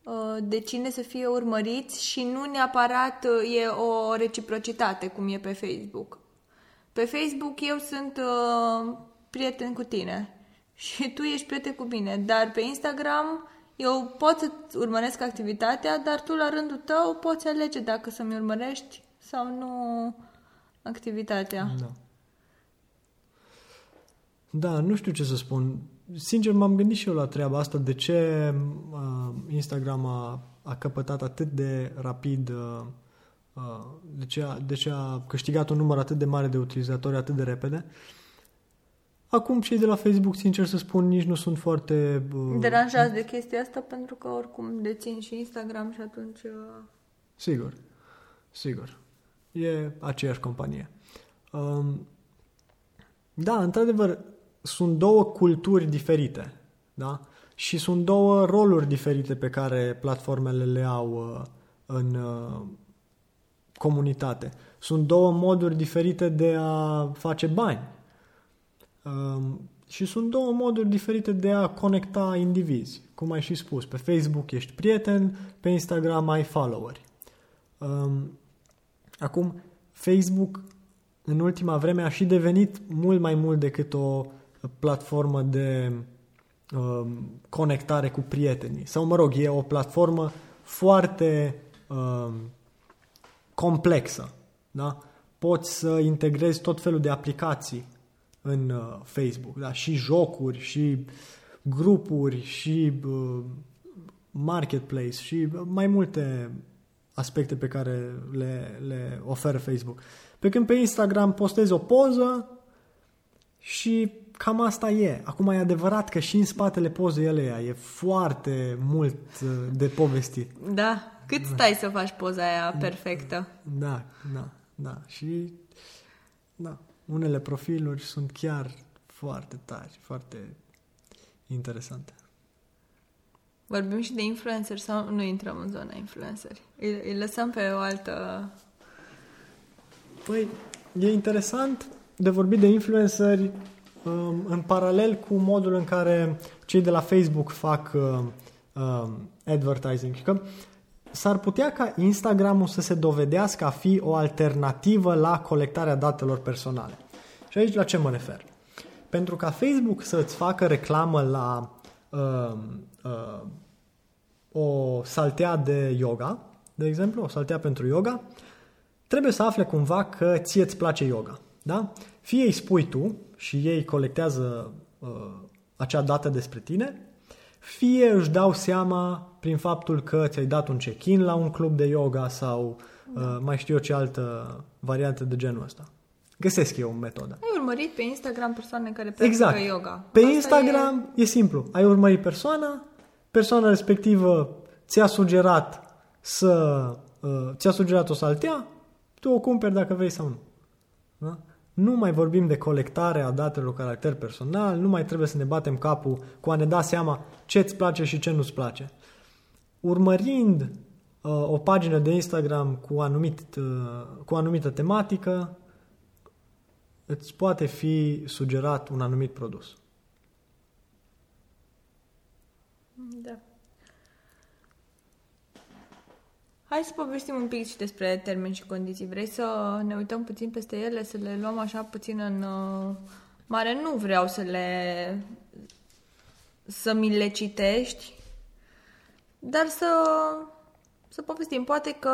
[SPEAKER 2] uh, de cine să fie urmăriți și nu neapărat uh, e o reciprocitate cum e pe Facebook. Pe Facebook eu sunt uh, prieten cu tine și tu ești prieten cu mine, dar pe Instagram eu pot să urmăresc activitatea, dar tu la rândul tău poți alege dacă să-mi urmărești sau nu activitatea.
[SPEAKER 3] Da. Da, nu știu ce să spun. Sincer, m-am gândit și eu la treaba asta. De ce uh, Instagram a, a căpătat atât de rapid, uh, uh, de, ce a, de ce a câștigat un număr atât de mare de utilizatori atât de repede. Acum cei de la Facebook, sincer să spun, nici nu sunt foarte... Uh,
[SPEAKER 2] Deranjați de chestia asta pentru că oricum dețin și Instagram și atunci... uh,
[SPEAKER 3] Sigur, sigur. E aceeași companie. Um, da, într-adevăr, sunt două culturi diferite, da? Și sunt două roluri diferite pe care platformele le au uh, în uh, comunitate. Sunt două moduri diferite de a face bani. Um, și sunt două moduri diferite de a conecta indivizi. Cum ai și spus, pe Facebook ești prieten, pe Instagram ai followeri. Um, acum, Facebook în ultima vreme a și devenit mult mai mult decât o platformă de um, conectare cu prietenii. Sau, mă rog, e o platformă foarte um, complexă. Da? Poți să integrezi tot felul de aplicații în uh, Facebook, da? și jocuri, și grupuri, și uh, marketplace, și mai multe aspecte pe care le, le oferă Facebook. Pe când pe Instagram postezi o poză și cam asta e. Acum e adevărat că și în spatele pozei ea e foarte mult uh, de povestit.
[SPEAKER 2] Da, cât stai să faci poza aia perfectă?
[SPEAKER 3] Da, da, da. Și da, unele profiluri sunt chiar foarte tari, foarte interesante.
[SPEAKER 2] Vorbim și de influencer sau nu intrăm în zona influenceri? Îi, îi lăsăm pe o altă...
[SPEAKER 3] Păi, e interesant de vorbit de influenceri um, în paralel cu modul în care cei de la Facebook fac uh, um, advertising. Că s-ar putea ca Instagramul să se dovedească a fi o alternativă la colectarea datelor personale. Și aici la ce mă refer? Pentru ca Facebook să-ți facă reclamă la uh, uh, o saltea de yoga, de exemplu, o saltea pentru yoga, trebuie să afle cumva că ție îți place yoga. Da? Fie îi spui tu și ei colectează uh, acea dată despre tine, fie își dau seama prin faptul că ți-ai dat un check-in la un club de yoga sau uh, mai știu eu ce altă variantă de genul ăsta. Găsesc eu o metodă.
[SPEAKER 2] Ai urmărit pe Instagram persoane care practică
[SPEAKER 3] Exact.
[SPEAKER 2] yoga.
[SPEAKER 3] Pe
[SPEAKER 2] Asta
[SPEAKER 3] Instagram e... e simplu. Ai urmărit persoana, persoana respectivă ți-a sugerat să uh, ți-a sugerat o saltea, tu o cumperi dacă vrei sau nu. Da? Nu mai vorbim de colectarea datelor caracter personal, nu mai trebuie să ne batem capul cu a ne da seama ce îți place și ce nu-ți place. Urmărind uh, o pagină de Instagram cu, anumit, uh, cu o anumită tematică, îți poate fi sugerat un anumit produs.
[SPEAKER 2] Da. Hai să povestim un pic și despre termeni și condiții. Vrei să ne uităm puțin peste ele, să le luăm așa puțin în uh, mare? Nu vreau să le... să mi le citești, dar să, să povestim. Poate că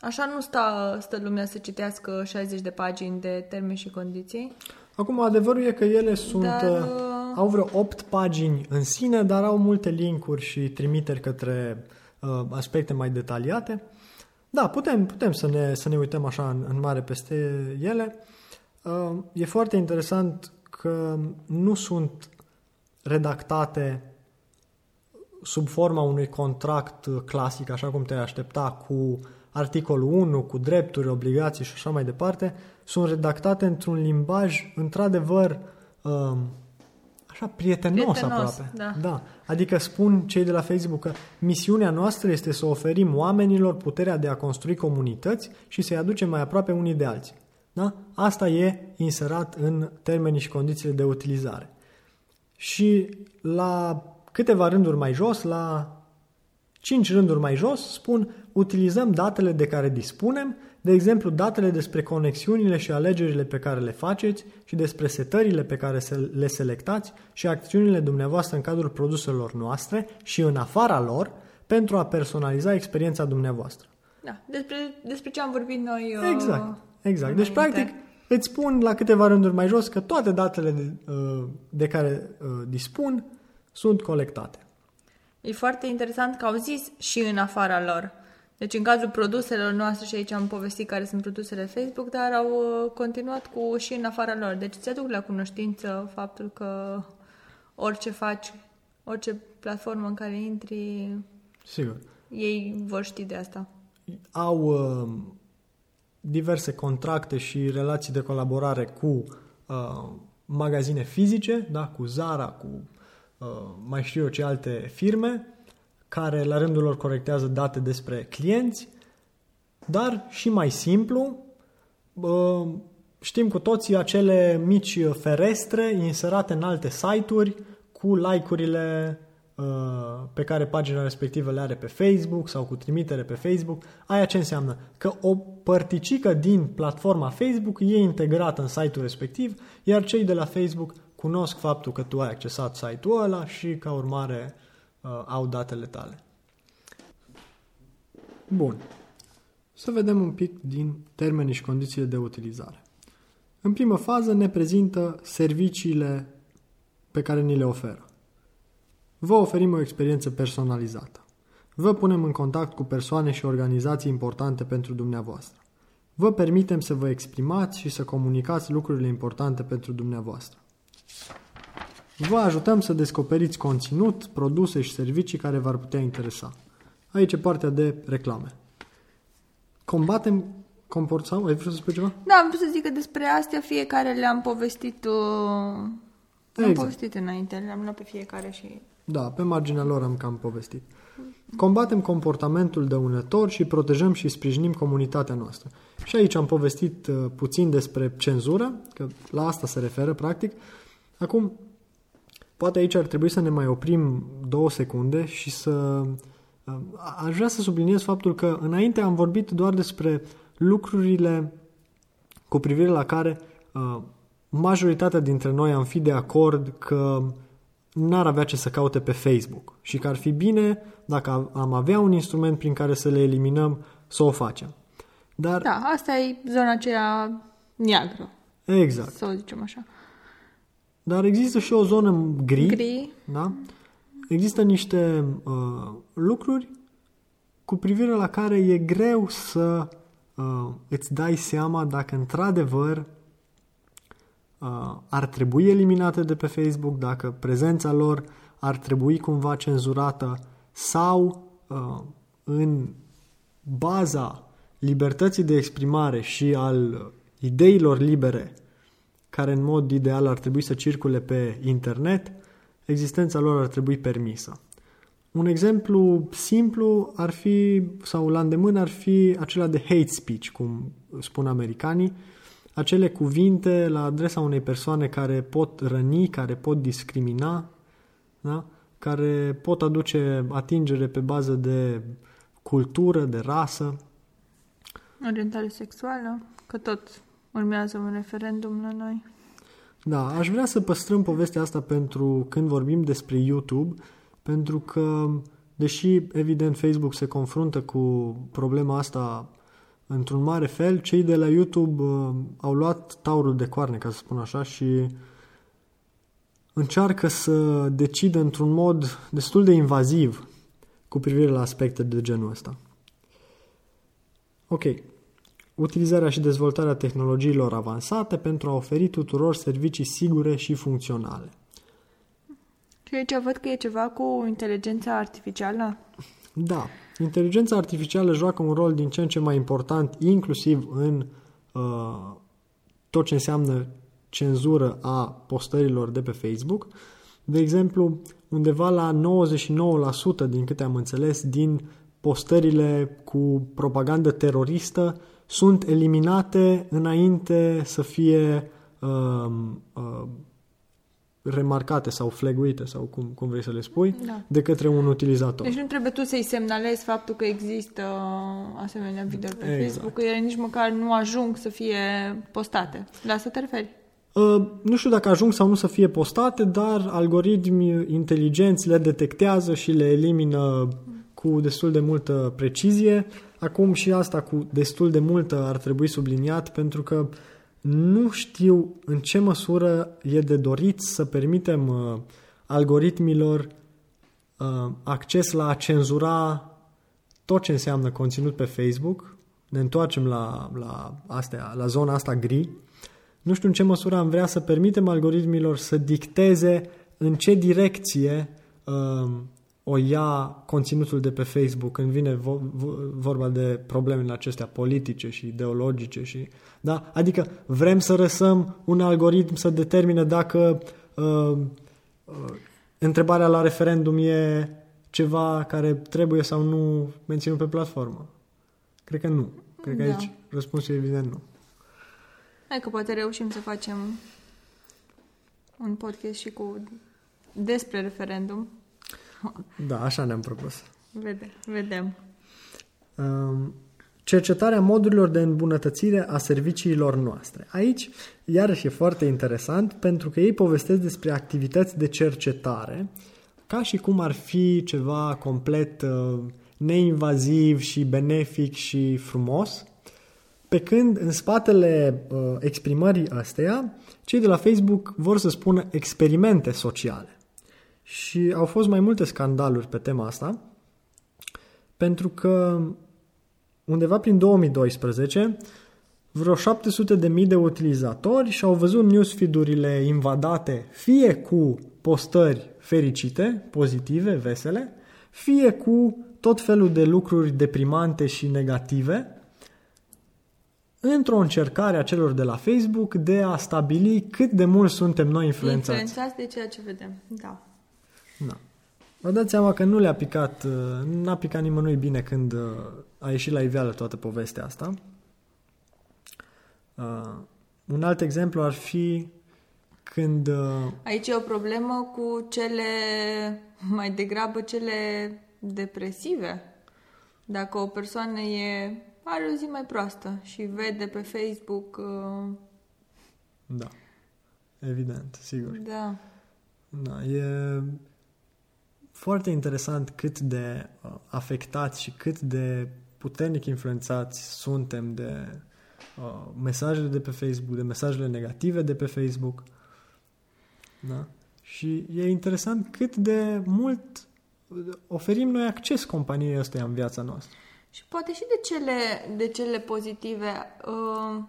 [SPEAKER 2] așa nu stă, stă lumea să citească 60 de pagini de termeni și condiții.
[SPEAKER 3] Acum, adevărul e că ele sunt...
[SPEAKER 2] Dar,
[SPEAKER 3] uh,
[SPEAKER 2] uh,
[SPEAKER 3] Au vreo 8 pagini în sine, dar au multe linkuri și trimiteri către uh, aspecte mai detaliate. Da, putem, putem să, ne, să ne uităm așa în, în mare peste ele. Uh, e foarte interesant că nu sunt redactate sub forma unui contract clasic, așa cum te-ai aștepta, cu articolul 1, cu drepturi, obligații și așa mai departe, sunt redactate într-un limbaj într-adevăr um, așa prietenos,
[SPEAKER 2] Prietenos,
[SPEAKER 3] aproape.
[SPEAKER 2] da.
[SPEAKER 3] da. Adică spun cei de la Facebook că misiunea noastră este să oferim oamenilor puterea de a construi comunități și să-i aducem mai aproape unii de alții. Da? Asta e inserat în termenii și condițiile de utilizare. Și la câteva rânduri mai jos, la 5 rânduri mai jos, spun utilizăm datele de care dispunem, de exemplu datele despre conexiunile și alegerile pe care le faceți și despre setările pe care se- le selectați și acțiunile dumneavoastră în cadrul produselor noastre și în afara lor pentru a personaliza experiența dumneavoastră.
[SPEAKER 2] Da, despre, despre ce am vorbit noi. uh,
[SPEAKER 3] Exact, exact. Deci,
[SPEAKER 2] înainte.
[SPEAKER 3] practic, îți spun la câteva rânduri mai jos că toate datele de, uh, de care uh, dispun sunt colectate.
[SPEAKER 2] E foarte interesant că au zis și în afara lor. Deci în cazul produselor noastre și aici am povestit care sunt produsele Facebook, dar au uh, continuat cu și în afara lor. Deci ți aduc la cunoștință faptul că orice faci, orice platformă în care intri,
[SPEAKER 3] Sigur.
[SPEAKER 2] ei vor ști de asta.
[SPEAKER 3] Au uh, diverse contracte și relații de colaborare cu uh, magazine fizice, da, cu Zara, cu uh, mai știu eu ce alte firme, care la rândul lor corectează date despre clienți, dar și mai simplu, uh, știm cu toții acele mici ferestre inserate în alte site-uri cu like-urile uh, pe care pagina respectivă le are pe Facebook sau cu trimitere pe Facebook. Aia ce înseamnă? Că o părticică din platforma Facebook e integrată în site-ul respectiv, iar cei de la Facebook cunosc faptul că tu ai accesat site-ul ăla și ca urmare uh, au datele tale. Bun. Să vedem un pic din termenii și condițiile de utilizare. În primă fază ne prezintă serviciile pe care ni le oferă. Vă oferim o experiență personalizată. Vă punem în contact cu persoane și organizații importante pentru dumneavoastră. Vă permitem să vă exprimați și să comunicați lucrurile importante pentru dumneavoastră. Vă ajutăm să descoperiți conținut, produse și servicii care v-ar putea interesa. Aici e partea de reclame. Combatem comport sau ai vrut să spui ceva?
[SPEAKER 2] Da, am vrut să zic că despre astea fiecare le-am povestit uh, am
[SPEAKER 3] Exact.
[SPEAKER 2] povestit înainte, le-am luat pe fiecare și
[SPEAKER 3] Da, pe marginea lor am cam povestit. Combatem comportamentul dăunător și protejăm și sprijinim comunitatea noastră. Și aici am povestit uh, puțin despre cenzură, că la asta se referă practic. Acum, poate aici ar trebui să ne mai oprim două secunde și să... uh, Aș vrea să subliniez faptul că înainte am vorbit doar despre lucrurile cu privire la care uh, majoritatea dintre noi am fi de acord că n-ar avea ce să caute pe Facebook și că ar fi bine dacă am avea un instrument prin care să le eliminăm, să o facem. Dar,
[SPEAKER 2] Da, asta e zona aceea neagră,
[SPEAKER 3] exact.
[SPEAKER 2] să o zicem așa.
[SPEAKER 3] Dar există și o zonă gri,
[SPEAKER 2] Gri,
[SPEAKER 3] Da? Există niște uh, lucruri cu privire la care e greu să uh, îți dai seama dacă într-adevăr uh, ar trebui eliminate de pe Facebook, dacă prezența lor ar trebui cumva cenzurată sau uh, în baza libertății de exprimare și al ideilor libere care în mod ideal ar trebui să circule pe internet, existența lor ar trebui permisă. Un exemplu simplu ar fi, sau la îndemână ar fi acela de hate speech, cum spun americanii, acele cuvinte la adresa unei persoane care pot răni, care pot discrimina, da? care pot aduce atingere pe bază de cultură, de rasă.
[SPEAKER 2] Orientare sexuală, că tot urmează un referendum la noi.
[SPEAKER 3] Da, aș vrea să păstrăm povestea asta pentru când vorbim despre YouTube, pentru că, deși evident Facebook se confruntă cu problema asta într-un mare fel, cei de la YouTube uh, au luat taurul de coarne, ca să spun așa, și încearcă să decidă într-un mod destul de invaziv cu privire la aspecte de genul ăsta. Ok. Utilizarea și dezvoltarea tehnologiilor avansate pentru a oferi tuturor servicii sigure și funcționale.
[SPEAKER 2] Și aici văd că e ceva cu inteligența artificială.
[SPEAKER 3] Da, inteligența artificială joacă un rol din ce în ce mai important, inclusiv în uh, tot ce înseamnă cenzură a postărilor de pe Facebook. De exemplu, undeva la 99% din câte am înțeles din postările cu propagandă teroristă sunt eliminate înainte să fie uh, uh, remarcate sau flaguite sau cum, cum vrei să le spui,
[SPEAKER 2] Da.
[SPEAKER 3] de către un utilizator.
[SPEAKER 2] Deci nu trebuie tu să-i semnalezi faptul că există asemenea video pe
[SPEAKER 3] Exact.
[SPEAKER 2] Facebook, că ele nici măcar nu ajung să fie postate. La asta te referi?
[SPEAKER 3] Uh, nu știu dacă ajung sau nu să fie postate, dar algoritmi inteligenți le detectează și le elimină cu destul de multă precizie. Acum și asta cu destul de multă ar trebui subliniat pentru că nu știu în ce măsură e de dorit să permitem uh, algoritmilor uh, acces la a cenzura tot ce înseamnă conținut pe Facebook. Ne întoarcem la, la, astea, la zona asta gri. Nu știu în ce măsură am vrea să permitem algoritmilor să dicteze în ce direcție uh, o ia conținutul de pe Facebook când vine vo- vo- vorba de problemele acestea politice și ideologice. Și, da? Adică vrem să lăsăm un algoritm să determine dacă uh, uh, întrebarea la referendum e ceva care trebuie sau nu menținut pe platformă. Cred că nu. Cred că
[SPEAKER 2] Da.
[SPEAKER 3] aici răspunsul e evident nu.
[SPEAKER 2] Hai că poate reușim să facem un podcast și cu despre referendum.
[SPEAKER 3] Da, așa ne-am propus.
[SPEAKER 2] Vede, vedem.
[SPEAKER 3] Um, cercetarea modurilor de îmbunătățire a serviciilor noastre. Aici, iarăși, e foarte interesant pentru că ei povestesc despre activități de cercetare ca și cum ar fi ceva complet uh, neinvaziv și benefic și frumos, pe când în spatele uh, exprimării astea, cei de la Facebook vor să spună experimente sociale. Și au fost mai multe scandaluri pe tema asta, pentru că undeva prin 2012 vreo 700 de mii de utilizatori și-au văzut newsfeed-urile invadate fie cu postări fericite, pozitive, vesele, fie cu tot felul de lucruri deprimante și negative, într-o încercare a celor de la Facebook de a stabili cât de mult suntem noi influențați.
[SPEAKER 2] Influențați de ceea ce vedem. Da.
[SPEAKER 3] Da. Vă dați seama că nu le-a picat, uh, n-a picat nimănui bine când uh, a ieșit la iveală toată povestea asta. Uh, un alt exemplu ar fi când uh,
[SPEAKER 2] Aici e o problemă cu cele, mai degrabă cele depresive. Dacă o persoană e, are o zi mai proastă și vede pe Facebook, uh,
[SPEAKER 3] da, evident, sigur.
[SPEAKER 2] da,
[SPEAKER 3] Da, e foarte interesant cât de uh, afectați și cât de puternic influențați suntem de uh, mesajele de pe Facebook, de mesajele negative de pe Facebook. Da? Și e interesant cât de mult oferim noi acces companiei ăsteia în viața noastră.
[SPEAKER 2] Și poate și de cele, de cele pozitive. Uh,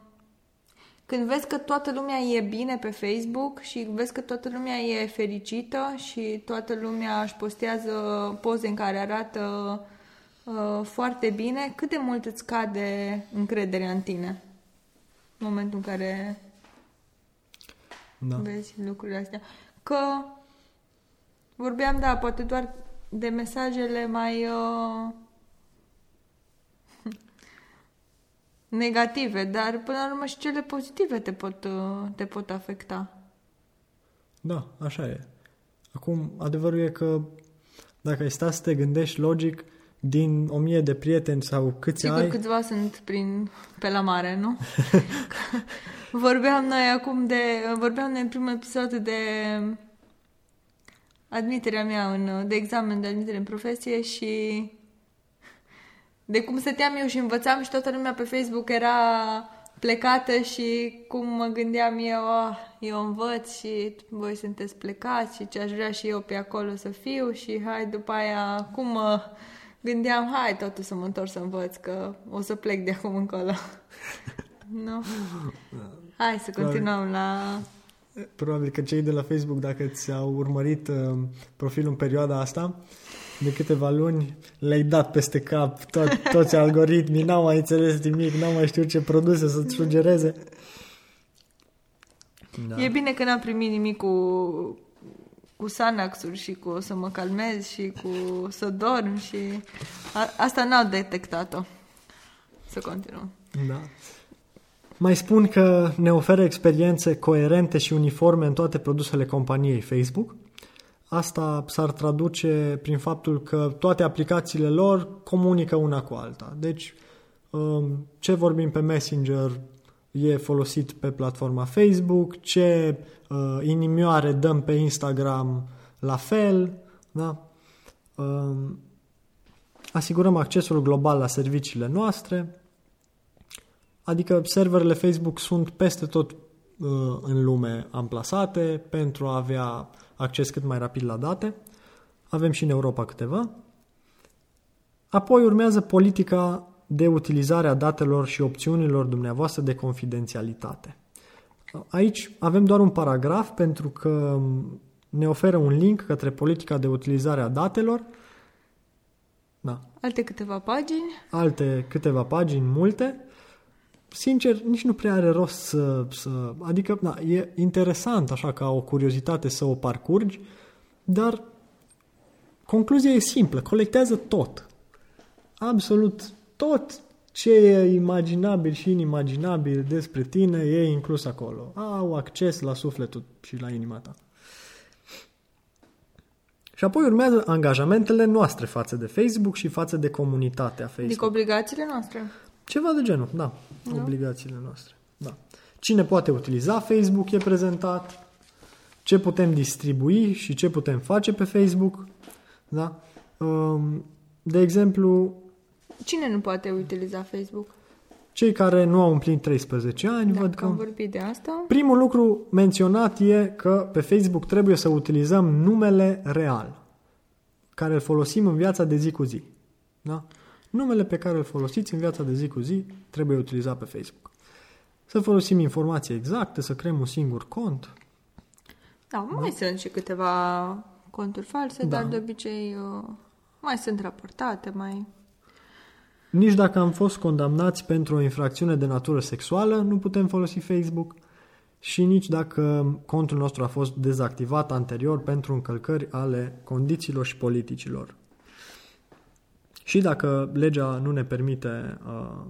[SPEAKER 2] Când vezi că toată lumea e bine pe Facebook și vezi că toată lumea e fericită și toată lumea își postează poze în care arată uh, foarte bine, cât de mult îți scade încrederea în tine în momentul în care
[SPEAKER 3] Da.
[SPEAKER 2] vezi lucrurile astea. Că vorbeam, da, poate doar de mesajele mai uh, negative, dar până la urmă și cele pozitive te pot, uh, te pot afecta.
[SPEAKER 3] Da, așa e. Acum, adevărul e că dacă ai sta să te gândești logic, din o mie de prieteni sau câți
[SPEAKER 2] Sigur,
[SPEAKER 3] ai...
[SPEAKER 2] câțiva sunt prin, pe la mare, nu? vorbeam noi acum de... Vorbeam noi în primul episod de admiterea mea în, de examen de admitere în profesie și de cum stăteam eu și învățam și toată lumea pe Facebook era plecată și cum mă gândeam eu, oh, eu învăț și voi sunteți plecați și ce aș vrea și eu pe acolo să fiu și hai după aia cum mă gândeam, hai totul să mă întorc să învăț că o să plec de acum încolo. nu? Hai să continuăm la...
[SPEAKER 3] Probabil că cei de la Facebook, dacă ți-au urmărit uh, profilul în perioada asta, de câteva luni le-ai dat peste cap tot, toți algoritmii, n-au mai înțeles nimic, n-au mai știut ce produse să-ți sugereze.
[SPEAKER 2] Da. E bine că n-am primit nimic cu, cu Sanaxuri și cu să mă calmez și cu să dorm și a, asta n-au detectat-o. Să continuăm.
[SPEAKER 3] Da. Mai spun că ne oferă experiențe coerente și uniforme în toate produsele companiei Facebook. Asta s-ar traduce prin faptul că toate aplicațiile lor comunică una cu alta. Deci, um, ce vorbim pe Messenger e folosit pe platforma Facebook, ce uh, inimioare dăm pe Instagram la fel, da? Um, asigurăm accesul global la serviciile noastre, adică serverele Facebook sunt peste tot uh, în lume amplasate pentru a avea acces cât mai rapid la date. Avem și în Europa câteva. Apoi urmează politica de utilizare a datelor și opțiunilor dumneavoastră de confidențialitate. Aici avem doar un paragraf pentru că ne oferă un link către politica de utilizare a datelor.
[SPEAKER 2] Da. Alte câteva pagini.
[SPEAKER 3] Alte câteva pagini, multe. Sincer, nici nu prea are rost să... să adică, da, e interesant așa ca o curiozitate să o parcurgi, dar concluzia e simplă. Colectează tot. Absolut tot ce e imaginabil și inimaginabil despre tine e inclus acolo. Au acces la sufletul și la inima ta. Și apoi urmează angajamentele noastre față de Facebook și față de comunitatea Facebook.
[SPEAKER 2] Adică obligațiile noastre.
[SPEAKER 3] Ceva de genul, da. Nu? Obligațiile noastre. Da. Cine poate utiliza Facebook e prezentat, ce putem distribui și ce putem face pe Facebook. Da? Um, de exemplu,
[SPEAKER 2] Cine nu poate utiliza Facebook?
[SPEAKER 3] Cei care nu au împlinit 13 ani,
[SPEAKER 2] Dacă
[SPEAKER 3] văd că...
[SPEAKER 2] am vorbit de asta.
[SPEAKER 3] Primul lucru menționat e că pe Facebook trebuie să utilizăm numele real, care îl folosim în viața de zi cu zi. Da? Numele pe care îl folosiți în viața de zi cu zi trebuie utilizat pe Facebook. Să folosim informații exacte, să creăm un singur cont.
[SPEAKER 2] Da, mai da. sunt și câteva conturi false, da. dar de obicei uh, mai sunt raportate, mai...
[SPEAKER 3] Nici dacă am fost condamnați pentru o infracțiune de natură sexuală, nu putem folosi Facebook și nici dacă contul nostru a fost dezactivat anterior pentru încălcări ale condițiilor și politicilor. Și dacă legea nu ne permite uh,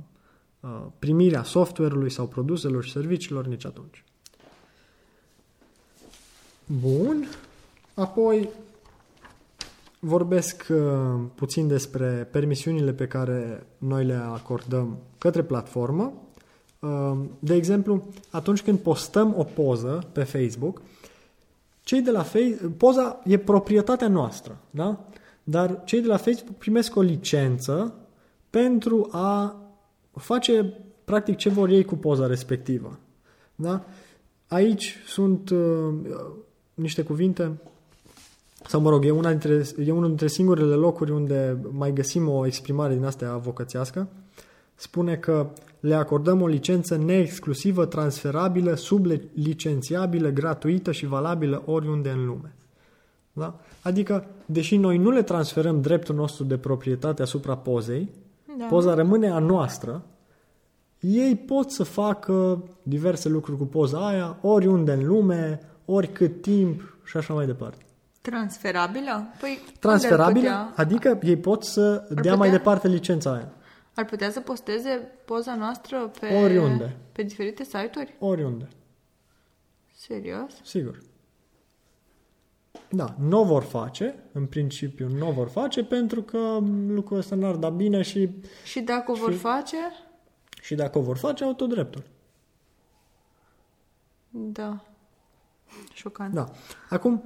[SPEAKER 3] uh, primirea software-ului sau produselor și serviciilor, nici atunci. Bun. Apoi vorbesc uh, puțin despre permisiunile pe care noi le acordăm către platformă. Uh, de exemplu, atunci când postăm o poză pe Facebook, cei de la Facebook, poza e proprietatea noastră, da? Dar cei de la Facebook primesc o licență pentru a face practic ce vor ei cu poza respectivă. Da? Aici sunt uh, niște cuvinte sau mă rog, e, una dintre, e unul dintre singurele locuri unde mai găsim o exprimare din astea avocățească. Spune că le acordăm o licență neexclusivă, transferabilă, sublicențiabilă, gratuită și valabilă oriunde în lume. Da? Adică, deși noi nu le transferăm dreptul nostru de proprietate asupra pozei, da. poza rămâne a noastră, ei pot să facă diverse lucruri cu poza aia, oriunde în lume, oricât timp și așa mai departe.
[SPEAKER 2] Transferabilă? Păi
[SPEAKER 3] Transferabilă, putea... adică ei pot să ar dea putea... mai departe licența aia.
[SPEAKER 2] Ar putea să posteze poza noastră pe...
[SPEAKER 3] Oriunde.
[SPEAKER 2] Pe diferite site-uri?
[SPEAKER 3] Oriunde.
[SPEAKER 2] Serios?
[SPEAKER 3] Sigur. Da, nu o vor face, în principiu nu o vor face pentru că lucrul ăsta n-ar da bine și,
[SPEAKER 2] Și dacă o vor
[SPEAKER 3] Și-
[SPEAKER 2] face,
[SPEAKER 3] și dacă o vor face, au tot dreptul.
[SPEAKER 2] da. Șocant.
[SPEAKER 3] Da. Acum,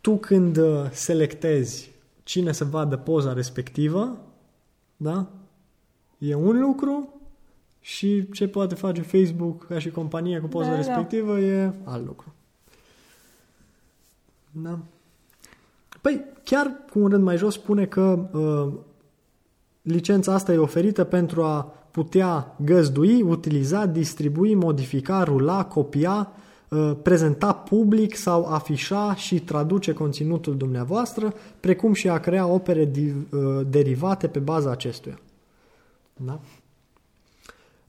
[SPEAKER 3] tu când uh, selectezi cine să vadă poza respectivă, da? E un lucru și ce poate face Facebook ca și companie cu poza
[SPEAKER 2] Da, da.
[SPEAKER 3] respectivă e alt lucru. Da. Păi, chiar cu un rând mai jos spune că uh, licența asta e oferită pentru a putea găzdui, utiliza, distribui, modifica, rula, copia, uh, prezenta public sau afișa și traduce conținutul dumneavoastră, precum și a crea opere di- uh, derivate pe baza acestuia. Da?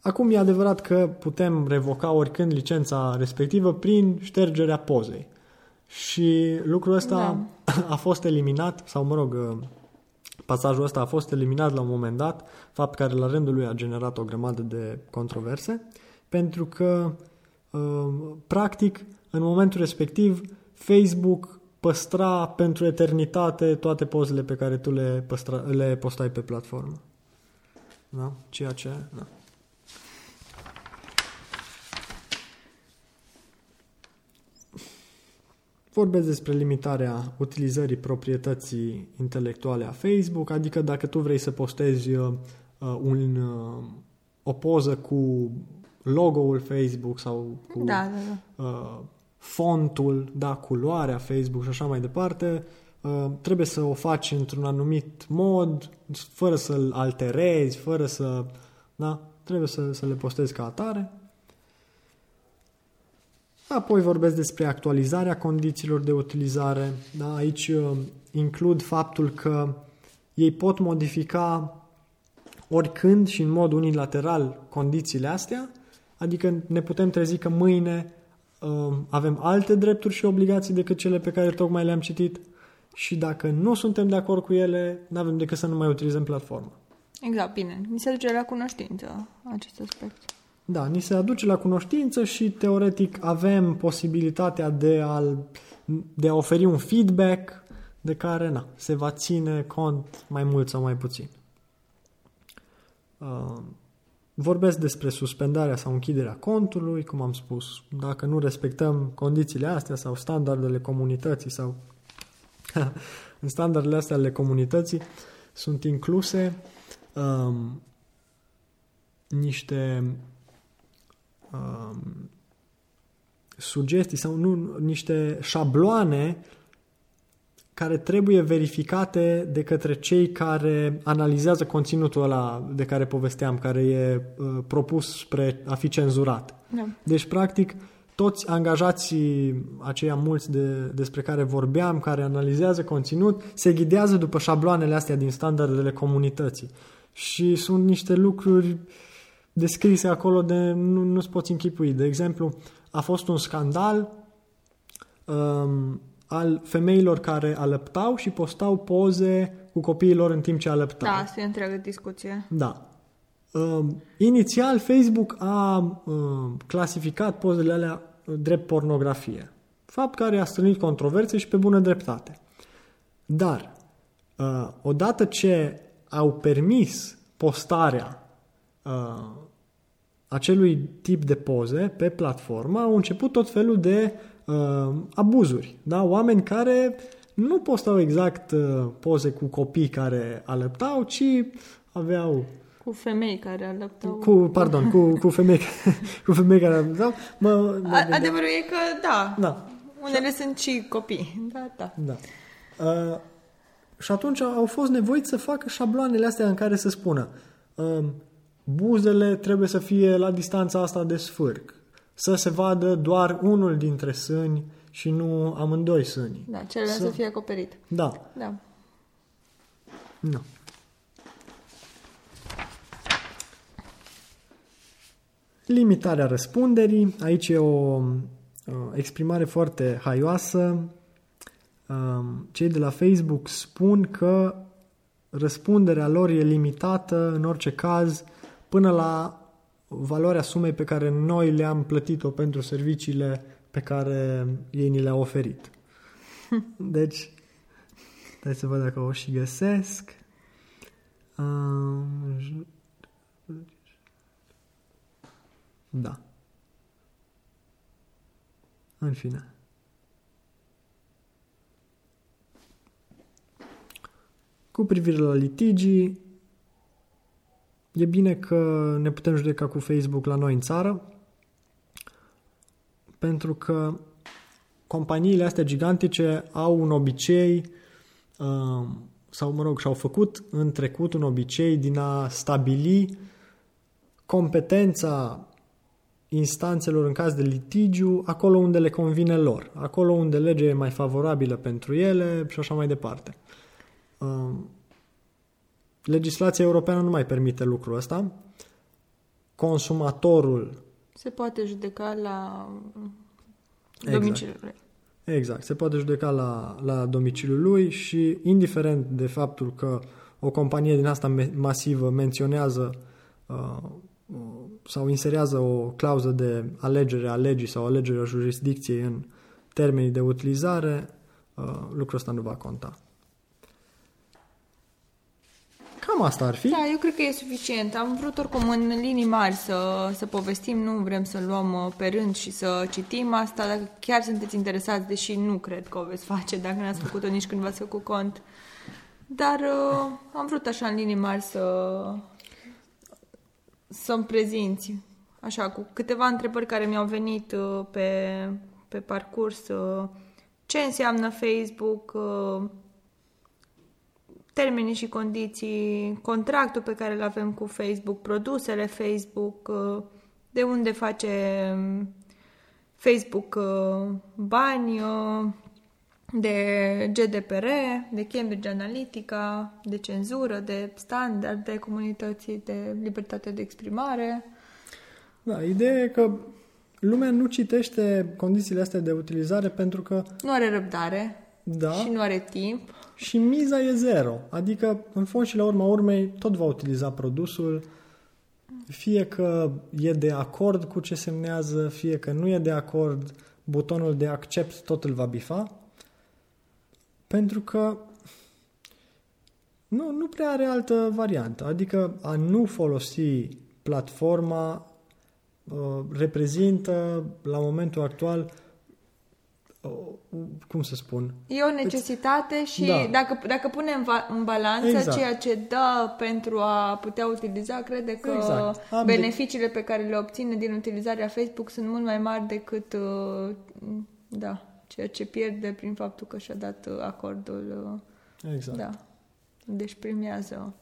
[SPEAKER 3] Acum e adevărat că putem revoca oricând licența respectivă prin ștergerea pozei. Și lucrul ăsta a fost eliminat, sau mă rog, uh, pasajul ăsta a fost eliminat la un moment dat, fapt care la rândul lui a generat o grămadă de controverse, pentru că, uh, practic, în momentul respectiv, Facebook păstra pentru eternitate toate pozele pe care tu le, păstra, le postai pe platformă. Da? Ceea ce... Da. Vorbesc despre limitarea utilizării proprietății intelectuale a Facebook, adică dacă tu vrei să postezi uh, uh, un, uh, o poză cu logo-ul Facebook sau cu
[SPEAKER 2] Da, da, da.
[SPEAKER 3] uh, fontul, da, culoarea Facebook și așa mai departe, uh, trebuie să o faci într-un anumit mod, fără să-l alterezi, fără să... Da, trebuie să, să le postezi ca atare. Apoi vorbesc despre actualizarea condițiilor de utilizare. Da, aici uh, includ faptul că ei pot modifica oricând și în mod unilateral condițiile astea, adică ne putem trezi că mâine uh, avem alte drepturi și obligații decât cele pe care tocmai le-am citit și dacă nu suntem de acord cu ele, nu avem decât să nu mai utilizăm platforma.
[SPEAKER 2] Exact, bine. Mi se duce la cunoștință acest aspect.
[SPEAKER 3] Da, ni se aduce la cunoștință și teoretic avem posibilitatea de a, de a oferi un feedback de care na, se va ține cont mai mult sau mai puțin. Uh, vorbesc despre suspendarea sau închiderea contului, cum am spus, dacă nu respectăm condițiile astea sau standardele comunității sau în standardele astea ale comunității sunt incluse um, niște um, sugestii sau nu, niște șabloane care trebuie verificate de către cei care analizează conținutul ăla de care povesteam, care e uh, propus spre a fi cenzurat.
[SPEAKER 2] Da.
[SPEAKER 3] Deci, practic, toți angajații aceia mulți de, despre care vorbeam, care analizează conținut, se ghidează după șabloanele astea din standardele comunității. Și sunt niște lucruri descrise acolo de nu, nu-ți poți închipui. De exemplu, a fost un scandal um, al femeilor care alăptau și postau poze cu copiilor în timp ce alăptau.
[SPEAKER 2] Da, asta e întreagă discuție.
[SPEAKER 3] Da. Uh, inițial, Facebook a uh, clasificat pozele alea drept pornografie. Fapt care a strânit controverse și pe bună dreptate. Dar, uh, odată ce au permis postarea uh, acelui tip de poze pe platformă, au început tot felul de uh, abuzuri. Da? Oameni care nu postau exact uh, poze cu copii care alăptau, ci aveau
[SPEAKER 2] Cu femei care alăptau.
[SPEAKER 3] cu, pardon, cu, cu femei, cu femei care alăptau. Mă, mă
[SPEAKER 2] A,
[SPEAKER 3] gândeam-
[SPEAKER 2] adevărul e că, da,
[SPEAKER 3] da,
[SPEAKER 2] unele sunt și copii. Da, da.
[SPEAKER 3] da. Uh, și atunci au fost nevoiți să facă șabloanele astea în care să spună uh, buzele trebuie să fie la distanța asta de sfârc, să se vadă doar unul dintre sâni și nu amândoi sâni.
[SPEAKER 2] Da, celălalt
[SPEAKER 3] Să-
[SPEAKER 2] să fie acoperit.
[SPEAKER 3] Da,
[SPEAKER 2] Da.
[SPEAKER 3] nu. Limitarea răspunderii. Aici e o uh, exprimare foarte haioasă. Um, Cei de la Facebook spun că răspunderea lor e limitată în orice caz până la valoarea sumei pe care noi le-am plătit-o pentru serviciile pe care ei ni le-au oferit. Deci, hai să văd dacă o și găsesc. Uh, da. În fine. Cu privire la litigii, e bine că ne putem judeca cu Facebook la noi în țară, pentru că companiile astea gigantice au un obicei, uh, sau mă rog, și-au făcut în trecut un obicei din a stabili competența instanțelor în caz de litigiu acolo unde le convine lor, acolo unde legea e mai favorabilă pentru ele și așa mai departe. Uh, legislația europeană nu mai permite lucrul ăsta. Consumatorul
[SPEAKER 2] Se poate judeca la
[SPEAKER 3] Exact.
[SPEAKER 2] domiciliul lui.
[SPEAKER 3] Exact, se poate judeca la, la domiciliul lui și indiferent de faptul că o companie din asta me- masivă menționează uh, sau inserează o clauză de alegere a legii sau alegere a jurisdicției în termenii de utilizare, uh, lucrul ăsta nu va conta. Cam asta ar fi.
[SPEAKER 2] Da, eu cred că e suficient. Am vrut oricum în linii mari să, să povestim, nu vrem să luăm uh, pe rând și să citim asta, dacă chiar sunteți interesați, deși nu cred că o veți face dacă n-ați făcut-o nici când v-ați făcut cont. Dar uh, am vrut așa în linii mari să să-mi prezinți, așa, cu câteva întrebări care mi-au venit uh, pe, pe parcurs. Uh, ce înseamnă Facebook, uh, termenii și condiții, contractul pe care îl avem cu Facebook, produsele Facebook, uh, de unde face um, Facebook uh, bani, uh, de GDPR, de Cambridge Analytica, de cenzură, de standarde comunității, de libertate de exprimare.
[SPEAKER 3] Da, ideea e că lumea nu citește condițiile astea de utilizare pentru că,
[SPEAKER 2] Nu are răbdare
[SPEAKER 3] da,
[SPEAKER 2] și nu are timp.
[SPEAKER 3] Și miza e zero. Adică, în fond și la urma urmei, tot va utiliza produsul, fie că e de acord cu ce semnează, fie că nu e de acord, butonul de accept tot îl va bifa, pentru că nu, nu prea are altă variantă. Adică a nu folosi platforma uh, reprezintă, la momentul actual, uh, cum să spun,
[SPEAKER 2] E o necesitate și
[SPEAKER 3] Da.
[SPEAKER 2] dacă, dacă punem va- în balanță
[SPEAKER 3] Exact.
[SPEAKER 2] ceea ce dă pentru a putea utiliza, crede că
[SPEAKER 3] Exact. Am de-
[SPEAKER 2] beneficiile pe care le obține din utilizarea Facebook sunt mult mai mari decât uh, da, ceea ce pierde prin faptul că și-a dat uh, acordul. uh,
[SPEAKER 3] exact.
[SPEAKER 2] Da. Deci primează.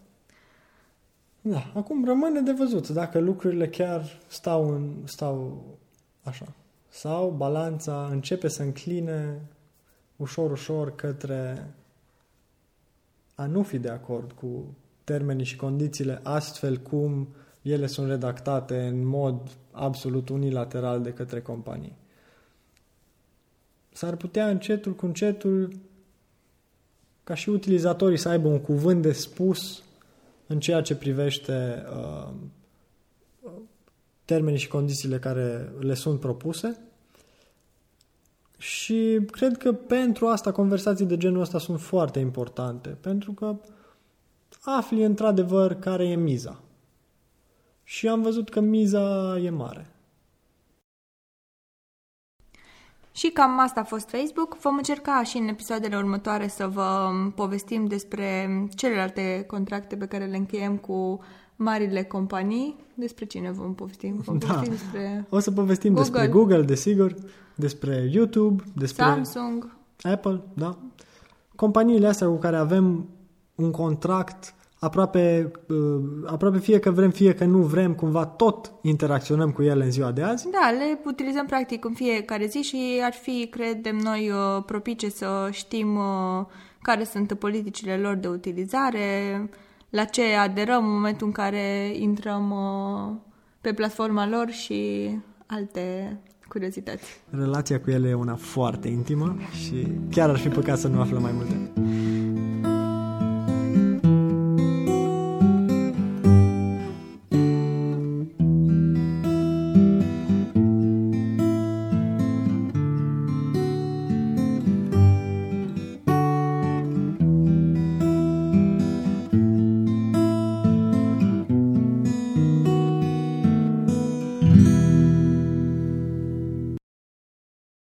[SPEAKER 3] Da, acum rămâne de văzut dacă lucrurile chiar stau, în, stau așa. Sau balanța începe să încline ușor, ușor către a nu fi de acord cu termenii și condițiile astfel cum ele sunt redactate în mod absolut unilateral de către companii. S-ar putea încetul cu încetul ca și utilizatorii să aibă un cuvânt de spus în ceea ce privește uh, termenii și condițiile care le sunt propuse. Și cred că pentru asta conversații de genul ăsta sunt foarte importante, pentru că afli într-adevăr care e miza. Și am văzut că miza e mare.
[SPEAKER 2] Și cam asta a fost Facebook. Vom încerca și în episoadele următoare să vă povestim despre celelalte contracte pe care le încheiem cu marile companii. Despre cine vom povesti? Vom
[SPEAKER 3] Da.
[SPEAKER 2] povesti despre
[SPEAKER 3] O să povestim
[SPEAKER 2] Google.
[SPEAKER 3] despre Google, desigur, despre YouTube, despre
[SPEAKER 2] Samsung.
[SPEAKER 3] Apple, da. Companiile astea cu care avem un contract aproape, uh, aproape fie că vrem, fie că nu vrem, cumva tot interacționăm cu ele în ziua de azi.
[SPEAKER 2] Da, le utilizăm practic în fiecare zi și ar fi, credem noi, uh, propice să știm uh, care sunt politicile lor de utilizare, la ce aderăm în momentul în care intrăm uh, pe platforma lor și alte curiozități.
[SPEAKER 3] Relația cu ele e una foarte intimă și chiar ar fi păcat să nu aflăm mai multe.